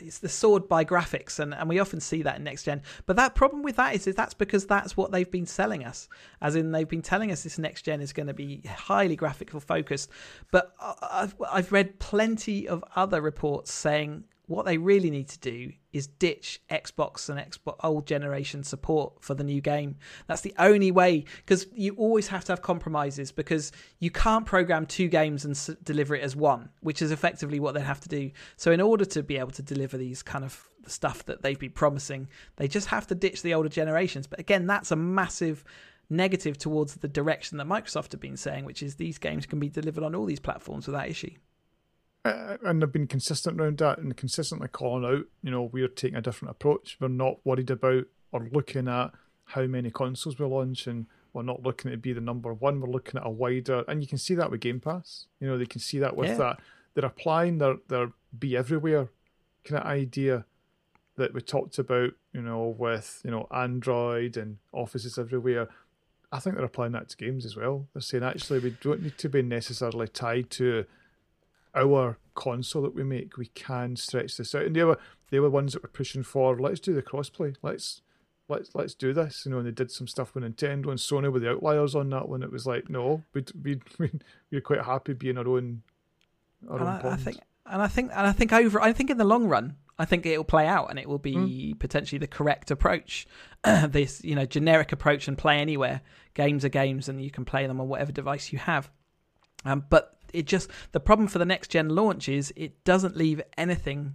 Speaker 1: it's the sword by graphics and, and we often see that in next gen. But that problem with that is, is that's because that's what they've been selling us. As in they've been telling us this next gen is going to be highly graphical focused. But I- I've, I've read plenty of other reports saying what they really need to do is ditch Xbox and Xbox old generation support for the new game. That's the only way because you always have to have compromises because you can't program two games and s- deliver it as one, which is effectively what they have to do. So in order to be able to deliver these kind of stuff that they've been promising, they just have to ditch the older generations. But again, that's a massive negative towards the direction that Microsoft have been saying, which is these games can be delivered on all these platforms without issue.
Speaker 2: Uh, and they've been consistent around that and consistently calling out, you know, we're taking a different approach. We're not worried about or looking at how many consoles we launch and we're not looking to be the number one. We're looking at a wider and you can see that with Game Pass. You know, they can see that with
Speaker 1: Yeah.
Speaker 2: that. They're applying their their be everywhere kind of idea that we talked about, you know, with, you know, Android and offices everywhere. I think they're applying that to games as well. They're saying actually we don't need to be necessarily tied to our console that we make, we can stretch this out. And they were they were ones that were pushing for let's do the crossplay. Let's let's let's do this. You know, and they did some stuff with Nintendo and Sony with the outliers on that one. It was like, no, we'd we'd we're quite happy being our own our
Speaker 1: and
Speaker 2: own
Speaker 1: I, I think and I think and I think over I think in the long run I think it'll play out and it will be potentially the correct approach this you know generic approach and play anywhere games are games and you can play them on whatever device you have um, but it just the problem for the next gen launch is it doesn't leave anything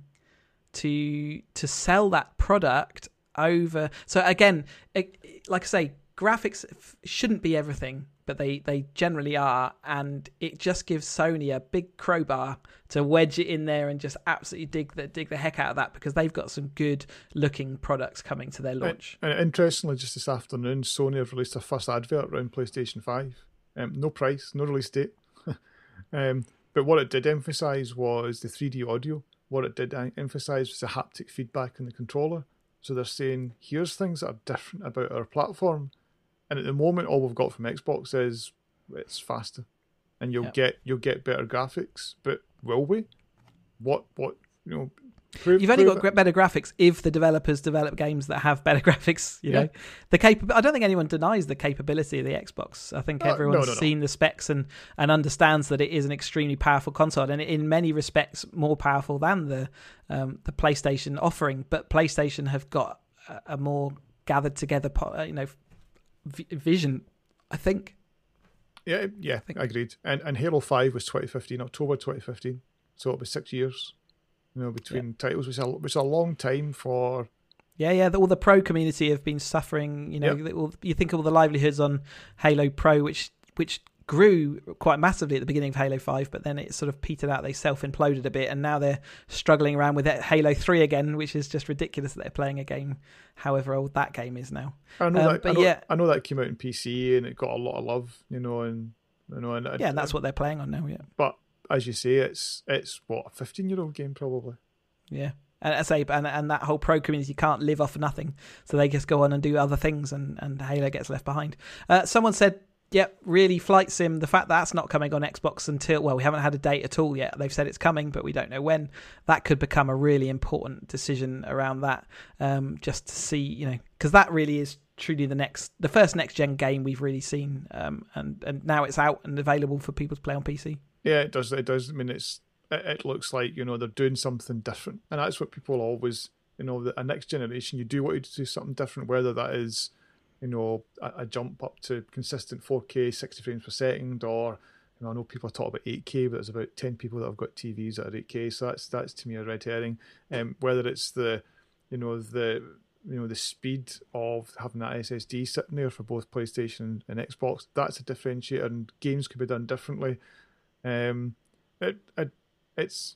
Speaker 1: to to sell that product over so again it, like I say graphics f- shouldn't be everything but they they generally are and it just gives Sony a big crowbar to wedge it in there and just absolutely dig the dig the heck out of that because they've got some good looking products coming to their launch.
Speaker 2: And interestingly, just this afternoon, Sony have released their first advert around PlayStation 5. Um, no price, no release date. Um, but what it did emphasize was the 3D audio. What it did uh, emphasize was the haptic feedback in the controller. So they're saying, here's things that are different about our platform. And at the moment, all we've got from Xbox is it's faster, and you'll
Speaker 1: Yep.
Speaker 2: get you'll get better graphics. But will we? What what you know? Prove,
Speaker 1: You've only got gra- better graphics if the developers develop games that have better graphics. You
Speaker 2: Yeah.
Speaker 1: know, the cap- I don't think anyone denies the capability of the Xbox. I think
Speaker 2: Uh, no,
Speaker 1: everyone's
Speaker 2: no, no.
Speaker 1: seen the specs and and understands that it is an extremely powerful console, and in many respects more powerful than the um, the PlayStation offering. But PlayStation have got a, a more gathered together, uh, you know, v- vision. I think.
Speaker 2: Yeah, yeah,
Speaker 1: think-
Speaker 2: agreed. And and Halo Five was 2015, October 2015, so it was six years, you know, between titles, which is a which is a long time for.
Speaker 1: Yeah, yeah. the- All the pro community have been suffering. You know,
Speaker 2: Yep.
Speaker 1: all- you think of all the livelihoods on Halo Pro, which which grew quite massively at the beginning of Halo 5, but then it sort of petered out. They self imploded a bit, and now they're struggling around with Halo 3 again, which is just ridiculous that they're playing a game, however old that game is now.
Speaker 2: I know, um, that, but I know, yeah, I know that came out in PC and it got a lot of love, you know, and you know, and
Speaker 1: yeah, and that's what they're playing on now. Yeah,
Speaker 2: but as you say, it's it's what a 15 year old game probably.
Speaker 1: Yeah. And I say, and, and that whole pro community can't live off of nothing, so they just go on and do other things, and, and Halo gets left behind. Uh, someone said Yep, really, Flight Sim. The fact that's not coming on Xbox until well, we haven't had a date at all yet. They've said it's coming, but we don't know when. That could become a really important decision around that. Um, just to see, you know, because that really is truly the next, the first next gen game we've really seen, um, and and now it's out and available for people to play on PC.
Speaker 2: Yeah, it does. It does. I mean, it's it, it looks like you know they're doing something different, and that's what people always, you know, a next generation. You do want to do something different, whether that is you know, a, a, jump up to consistent 4K, 60 frames per second, or you know, I know people talk about 8K, but there's about 10 people that have got TVs that are 8K, so that's that's to me a red herring. Um, whether it's the, you know, the you know the speed of having that SSD sitting there for both PlayStation and Xbox, that's a differentiator, and games could be done differently. Um, it, it it's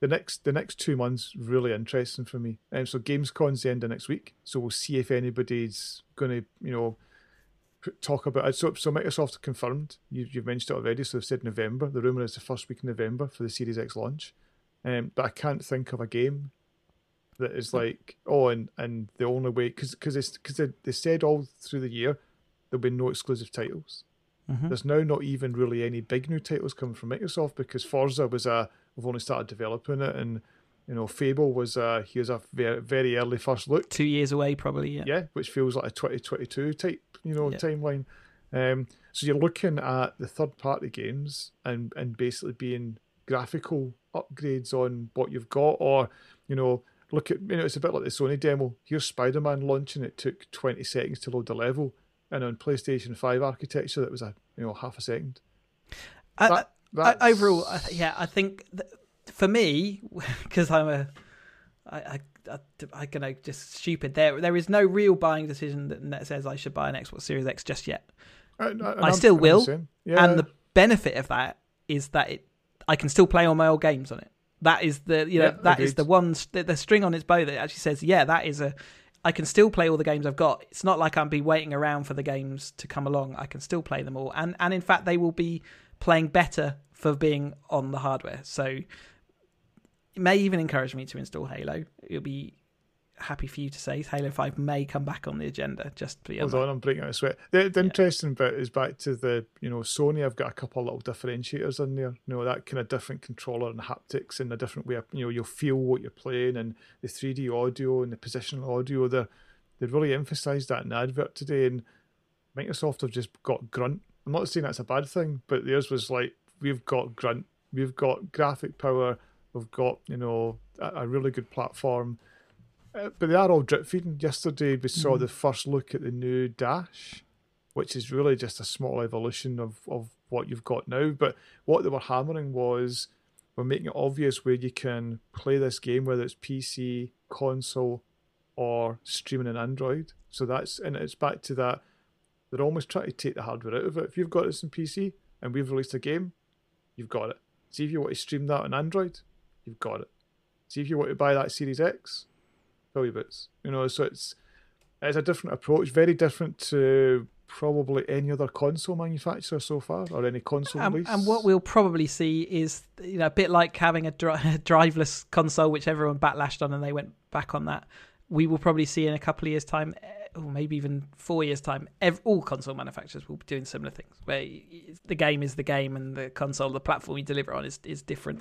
Speaker 2: the next the next two months really interesting for me. Um, so Gamescom's the end of next week, so we'll see if anybody's going to you know talk about it. So, so Microsoft confirmed you, have mentioned it already. So they've said November. The rumor is the first week in November for the Series X launch. Um, but I can't think of a game that is like oh, and and the only way because they, they said all through the year there'll be no exclusive titles. Mm-hmm. There's now not even really any big new titles coming from Microsoft because Forza was a we've only started developing it, and you know, Fable was uh here's a very very early first look,
Speaker 1: two years away probably, yeah,
Speaker 2: yeah, which feels like a 2022 type you know yeah. timeline. Um, so you're looking at the third party games and and basically being graphical upgrades on what you've got, or you know, look at you know it's a bit like the Sony demo. Here's Spider Man launching. It took 20 seconds to load the level, and on PlayStation 5 architecture, that was a you know half a second.
Speaker 1: That, I, overall, I, yeah, I think for me, because I'm a, I, I, I, I'm gonna just stupid. There, there is no real buying decision that says I should buy an Xbox Series X just yet. Uh, I, I still will, yeah. and the benefit of that is that it, I can still play all my old games on it. That is the, you know, yeah, that agreed. is the one, the, the string on its bow that actually says, yeah, that is a, I can still play all the games I've got. It's not like I'm be waiting around for the games to come along. I can still play them all, and and in fact, they will be playing better for being on the hardware. So it may even encourage me to install Halo. It'll be happy for you to say Halo 5 may come back on the agenda just beyond
Speaker 2: Hold on, I'm breaking out a sweat. The, the yeah. interesting bit is back to the, you know, Sony, I've got a couple of little differentiators in there. You know, that kind of different controller and haptics and a different way of, you know, you'll feel what you're playing and the 3D audio and the positional audio. They're, they really emphasised that in the advert today. And Microsoft have just got grunt I'm not saying that's a bad thing, but theirs was like we've got grunt, we've got graphic power, we've got you know a, a really good platform, but they are all drip feeding. Yesterday we saw mm. the first look at the new Dash, which is really just a small evolution of of what you've got now. But what they were hammering was we're making it obvious where you can play this game, whether it's PC, console, or streaming on Android. So that's and it's back to that they're almost trying to take the hardware out of it. If you've got this in PC and we've released a game, you've got it. See if you want to stream that on Android, you've got it. See if you want to buy that Series X, fill your boots. You know, so it's it's a different approach, very different to probably any other console manufacturer so far, or any console
Speaker 1: um,
Speaker 2: release.
Speaker 1: And what we'll probably see is, you know, a bit like having a, dri- driveless console, which everyone backlashed on, and they went back on that. We will probably see in a couple of years' time or maybe even four years' time, every, all console manufacturers will be doing similar things. Where the game is the game, and the console, the platform you deliver on, is is different.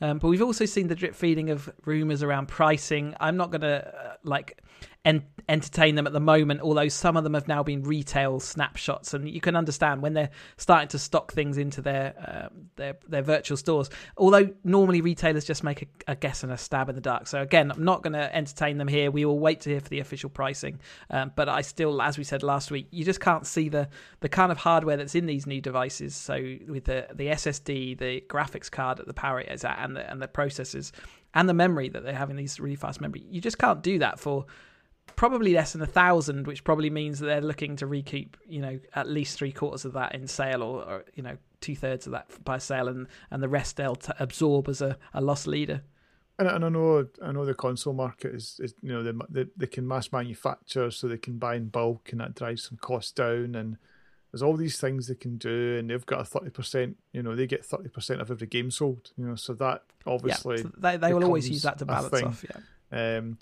Speaker 1: Um, but we've also seen the drip feeding of rumors around pricing. I'm not going to uh, like en- entertain them at the moment, although some of them have now been retail snapshots, and you can understand when they're starting to stock things into their uh, their their virtual stores. Although normally retailers just make a, a, guess and a stab in the dark. So again, I'm not going to entertain them here. We will wait to hear for the official pricing, um, but I still, as we said last week, you just can't see the the kind of hardware that's in these new devices. So with the the SSD, the graphics card that the power is at, and the and the processors and the memory that they have in these really fast memory, you just can't do that for probably less than a thousand, which probably means that they're looking to recoup, you know, at least three quarters of that in sale, or, or you know, two thirds of that by sale, and and the rest they'll t- absorb as a, a loss leader.
Speaker 2: And, and I know I know the console market is, is you know they, they they can mass manufacture so they can buy in bulk and that drives some costs down and there's all these things they can do and they've got a 30% you know they get 30% of every game sold you know so that obviously
Speaker 1: yeah, so they, they will always use that to balance off
Speaker 2: yeah um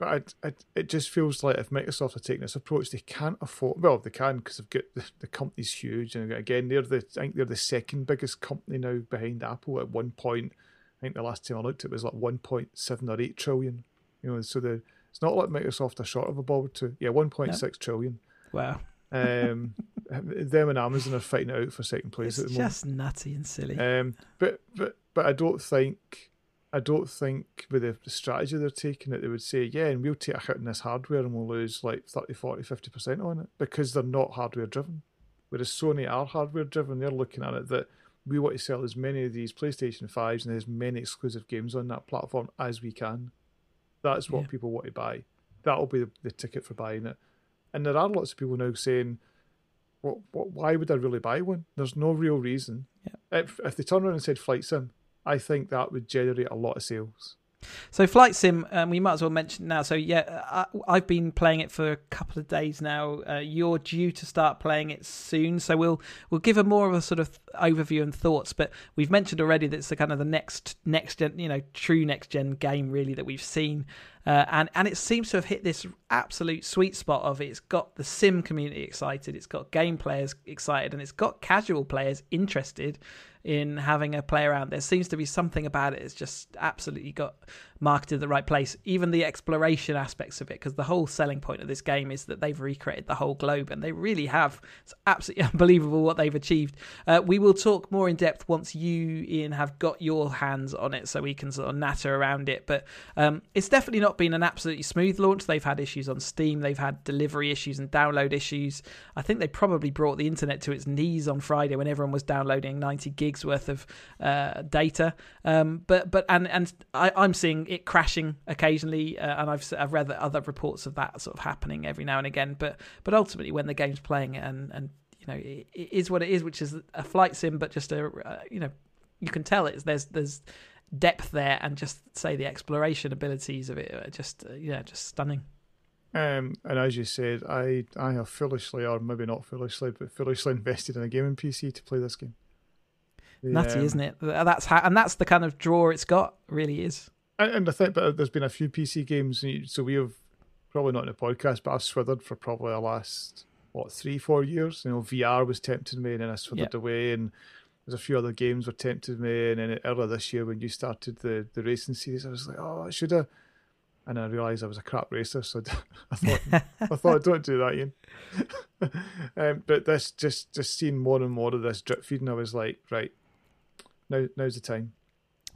Speaker 2: but I, I, it just feels like if Microsoft are taking this approach, they can't afford. Well, they can because they've got the, the company's huge, and again, they're the I think they're the second biggest company now behind Apple. At one point, I think the last time I looked, it was like one point seven or eight trillion. You know, so the it's not like Microsoft are short of a ball to yeah one point six trillion.
Speaker 1: Wow.
Speaker 2: Um, them and Amazon are fighting it out for second place
Speaker 1: it's
Speaker 2: at the moment.
Speaker 1: Just nutty and silly.
Speaker 2: Um, but but but I don't think I don't think with the strategy they're taking it, they would say, yeah, and we'll take a hit in this hardware and we'll lose like 30, 40, 50% on it because they're not hardware driven. Whereas Sony are hardware driven, they're looking at it that we want to sell as many of these PlayStation 5s and as many exclusive games on that platform as we can. That's what yeah. people want to buy. That'll be the, the, ticket for buying it. And there are lots of people now saying, what, what, why would I really buy one? There's no real reason.
Speaker 1: Yeah.
Speaker 2: If, if they turn around and said Flight Sim, I think that would generate a lot of sales.
Speaker 1: So Flight Sim, um, we might as well mention now. So yeah, I, have been playing it for a couple of days now. Uh, you're due to start playing it soon, so we'll we'll give a more of a sort of overview and thoughts. But we've mentioned already that it's the kind of the next next gen, you know, true next gen game really that we've seen, uh, and and it seems to have hit this absolute sweet spot of it. It's got the sim community excited, it's got game players excited, and it's got casual players interested in having a play around. There seems to be something about it. It's just absolutely got marketed the right place. Even the exploration aspects of it, because the whole selling point of this game is that they've recreated the whole globe, and they really have. It's absolutely unbelievable what they've achieved. Uh, we will talk more in depth once you, Ian, have got your hands on it, so we can sort of natter around it. But um, it's definitely not been an absolutely smooth launch. They've had issues on Steam, they've had delivery issues and download issues. I think they probably brought the internet to its knees on Friday when everyone was downloading 90 gigs worth of uh, data. Um, but but and and I, I'm seeing it crashing occasionally, uh, and I've I've read other reports of that sort of happening every now and again. But but ultimately, when the game's playing and and you know it, it is what it is, which is a flight sim, but just a uh, you know you can tell it's there's there's depth there, and just say the exploration abilities of it are just uh, yeah just stunning.
Speaker 2: Um, and as you said, I I have foolishly, or maybe not foolishly, but foolishly invested in a gaming PC to play this game.
Speaker 1: The, Nutty, um, isn't it? That's how, and that's the kind of draw it's got. Really is
Speaker 2: and I think, but there's been a few PC games, so we have probably not in the podcast, but I've swithered for probably the last what three, four years. You know, VR was tempting me, and then I swithered yep. away, and there's a few other games were tempting me, and then earlier this year when you started the the racing series, I was like, oh, I should have. And I realised I was a crap racer, so I thought, I thought, don't do that, Ian. um, but this just just seeing more and more of this drip feeding, I was like, right, now now's the time.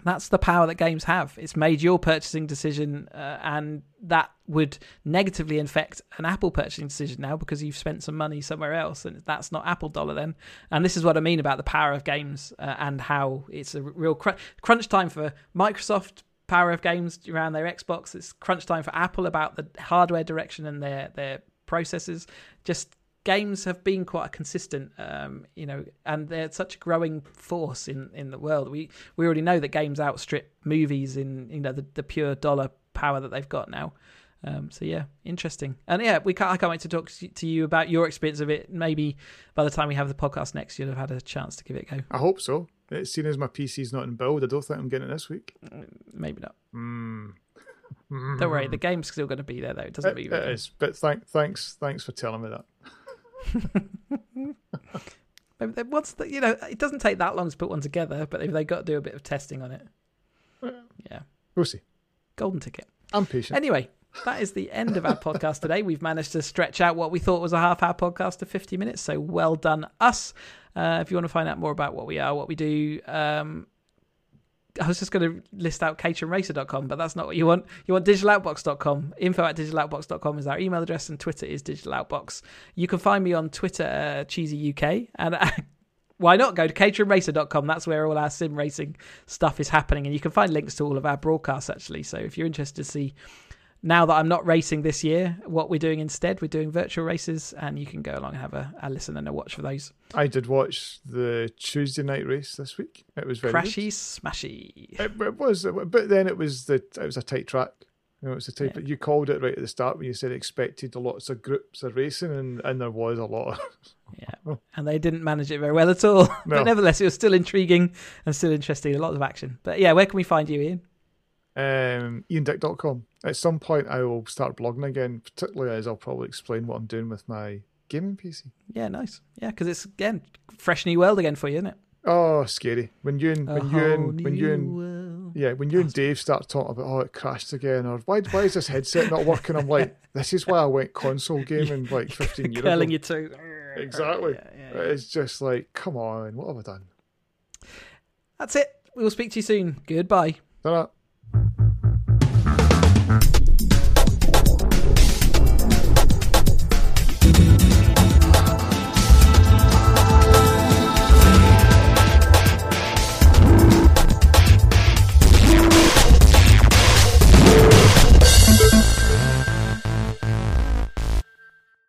Speaker 1: That's the power that games have. It's made your purchasing decision, uh, and that would negatively affect an Apple purchasing decision now because you've spent some money somewhere else, and that's not Apple dollar then. And this is what I mean about the power of games uh, and how it's a real cr- crunch time for Microsoft. Power of games around their Xbox. It's crunch time for Apple about the hardware direction and their their processes. Just games have been quite consistent, um, you know, and they're such a growing force in, in the world. We we already know that games outstrip movies in you know the, the pure dollar power that they've got now. Um, so yeah, interesting, and yeah, we can't, I can't wait to talk to you about your experience of it. Maybe by the time we have the podcast next, you'll have had a chance to give it a go.
Speaker 2: I hope so. It's seen as my PC's not in build, I don't think I'm getting it this week.
Speaker 1: Mm, maybe not.
Speaker 2: Mm.
Speaker 1: Don't worry, the game's still going to be there though. It doesn't
Speaker 2: it, it is, but thank, thanks, thanks for telling me that.
Speaker 1: What's the you know? It doesn't take that long to put one together, but they they got to do a bit of testing on it. Yeah,
Speaker 2: we'll see.
Speaker 1: Golden ticket.
Speaker 2: I'm patient.
Speaker 1: Anyway, that is the end of our podcast today. We've managed to stretch out what we thought was a half-hour podcast to 50 minutes. So well done, us. Uh, if you want to find out more about what we are, what we do, um, I was just going to list out caterandracer.com, but that's not what you want. You want digitaloutbox.com. Info at digitaloutbox.com is our email address, and Twitter is digitaloutbox. You can find me on Twitter, uh, cheesy UK, and uh, why not go to caterandracer.com? That's where all our sim racing stuff is happening, and you can find links to all of our broadcasts actually. So if you're interested to see now that I'm not racing this year, what we're doing instead, we're doing virtual races, and you can go along and have a, a listen and a watch for those.
Speaker 2: I did watch the Tuesday night race this week. It was very
Speaker 1: crashy,
Speaker 2: good.
Speaker 1: smashy.
Speaker 2: It, it was, but then it was the it was a tight track. You know, it's the type
Speaker 1: Yeah.
Speaker 2: that you called it right at the start when you said expected lots of groups of racing, and, and there was a lot. Of,
Speaker 1: Yeah, and they didn't manage it very well at all.
Speaker 2: No.
Speaker 1: but nevertheless, it was still intriguing and still interesting. A lot of action. But yeah, where can we find you, Ian?
Speaker 2: Um, IanDick.com. At some point, I will start blogging again, particularly as I'll probably explain what I'm doing with my gaming PC.
Speaker 1: Yeah, nice. Yeah, because it's again fresh new world again for you, isn't it?
Speaker 2: Oh, scary when you and when you and when you and
Speaker 1: world.
Speaker 2: yeah when you and Dave start talking about oh it crashed again or why why is this headset not working? I'm like this is why I went console gaming like 15 years ago.
Speaker 1: curling your toes.
Speaker 2: Exactly.
Speaker 1: Yeah, yeah, yeah.
Speaker 2: It's just like come on, what have I done?
Speaker 1: That's it. We will speak to you soon. Goodbye.
Speaker 2: Ta-ra.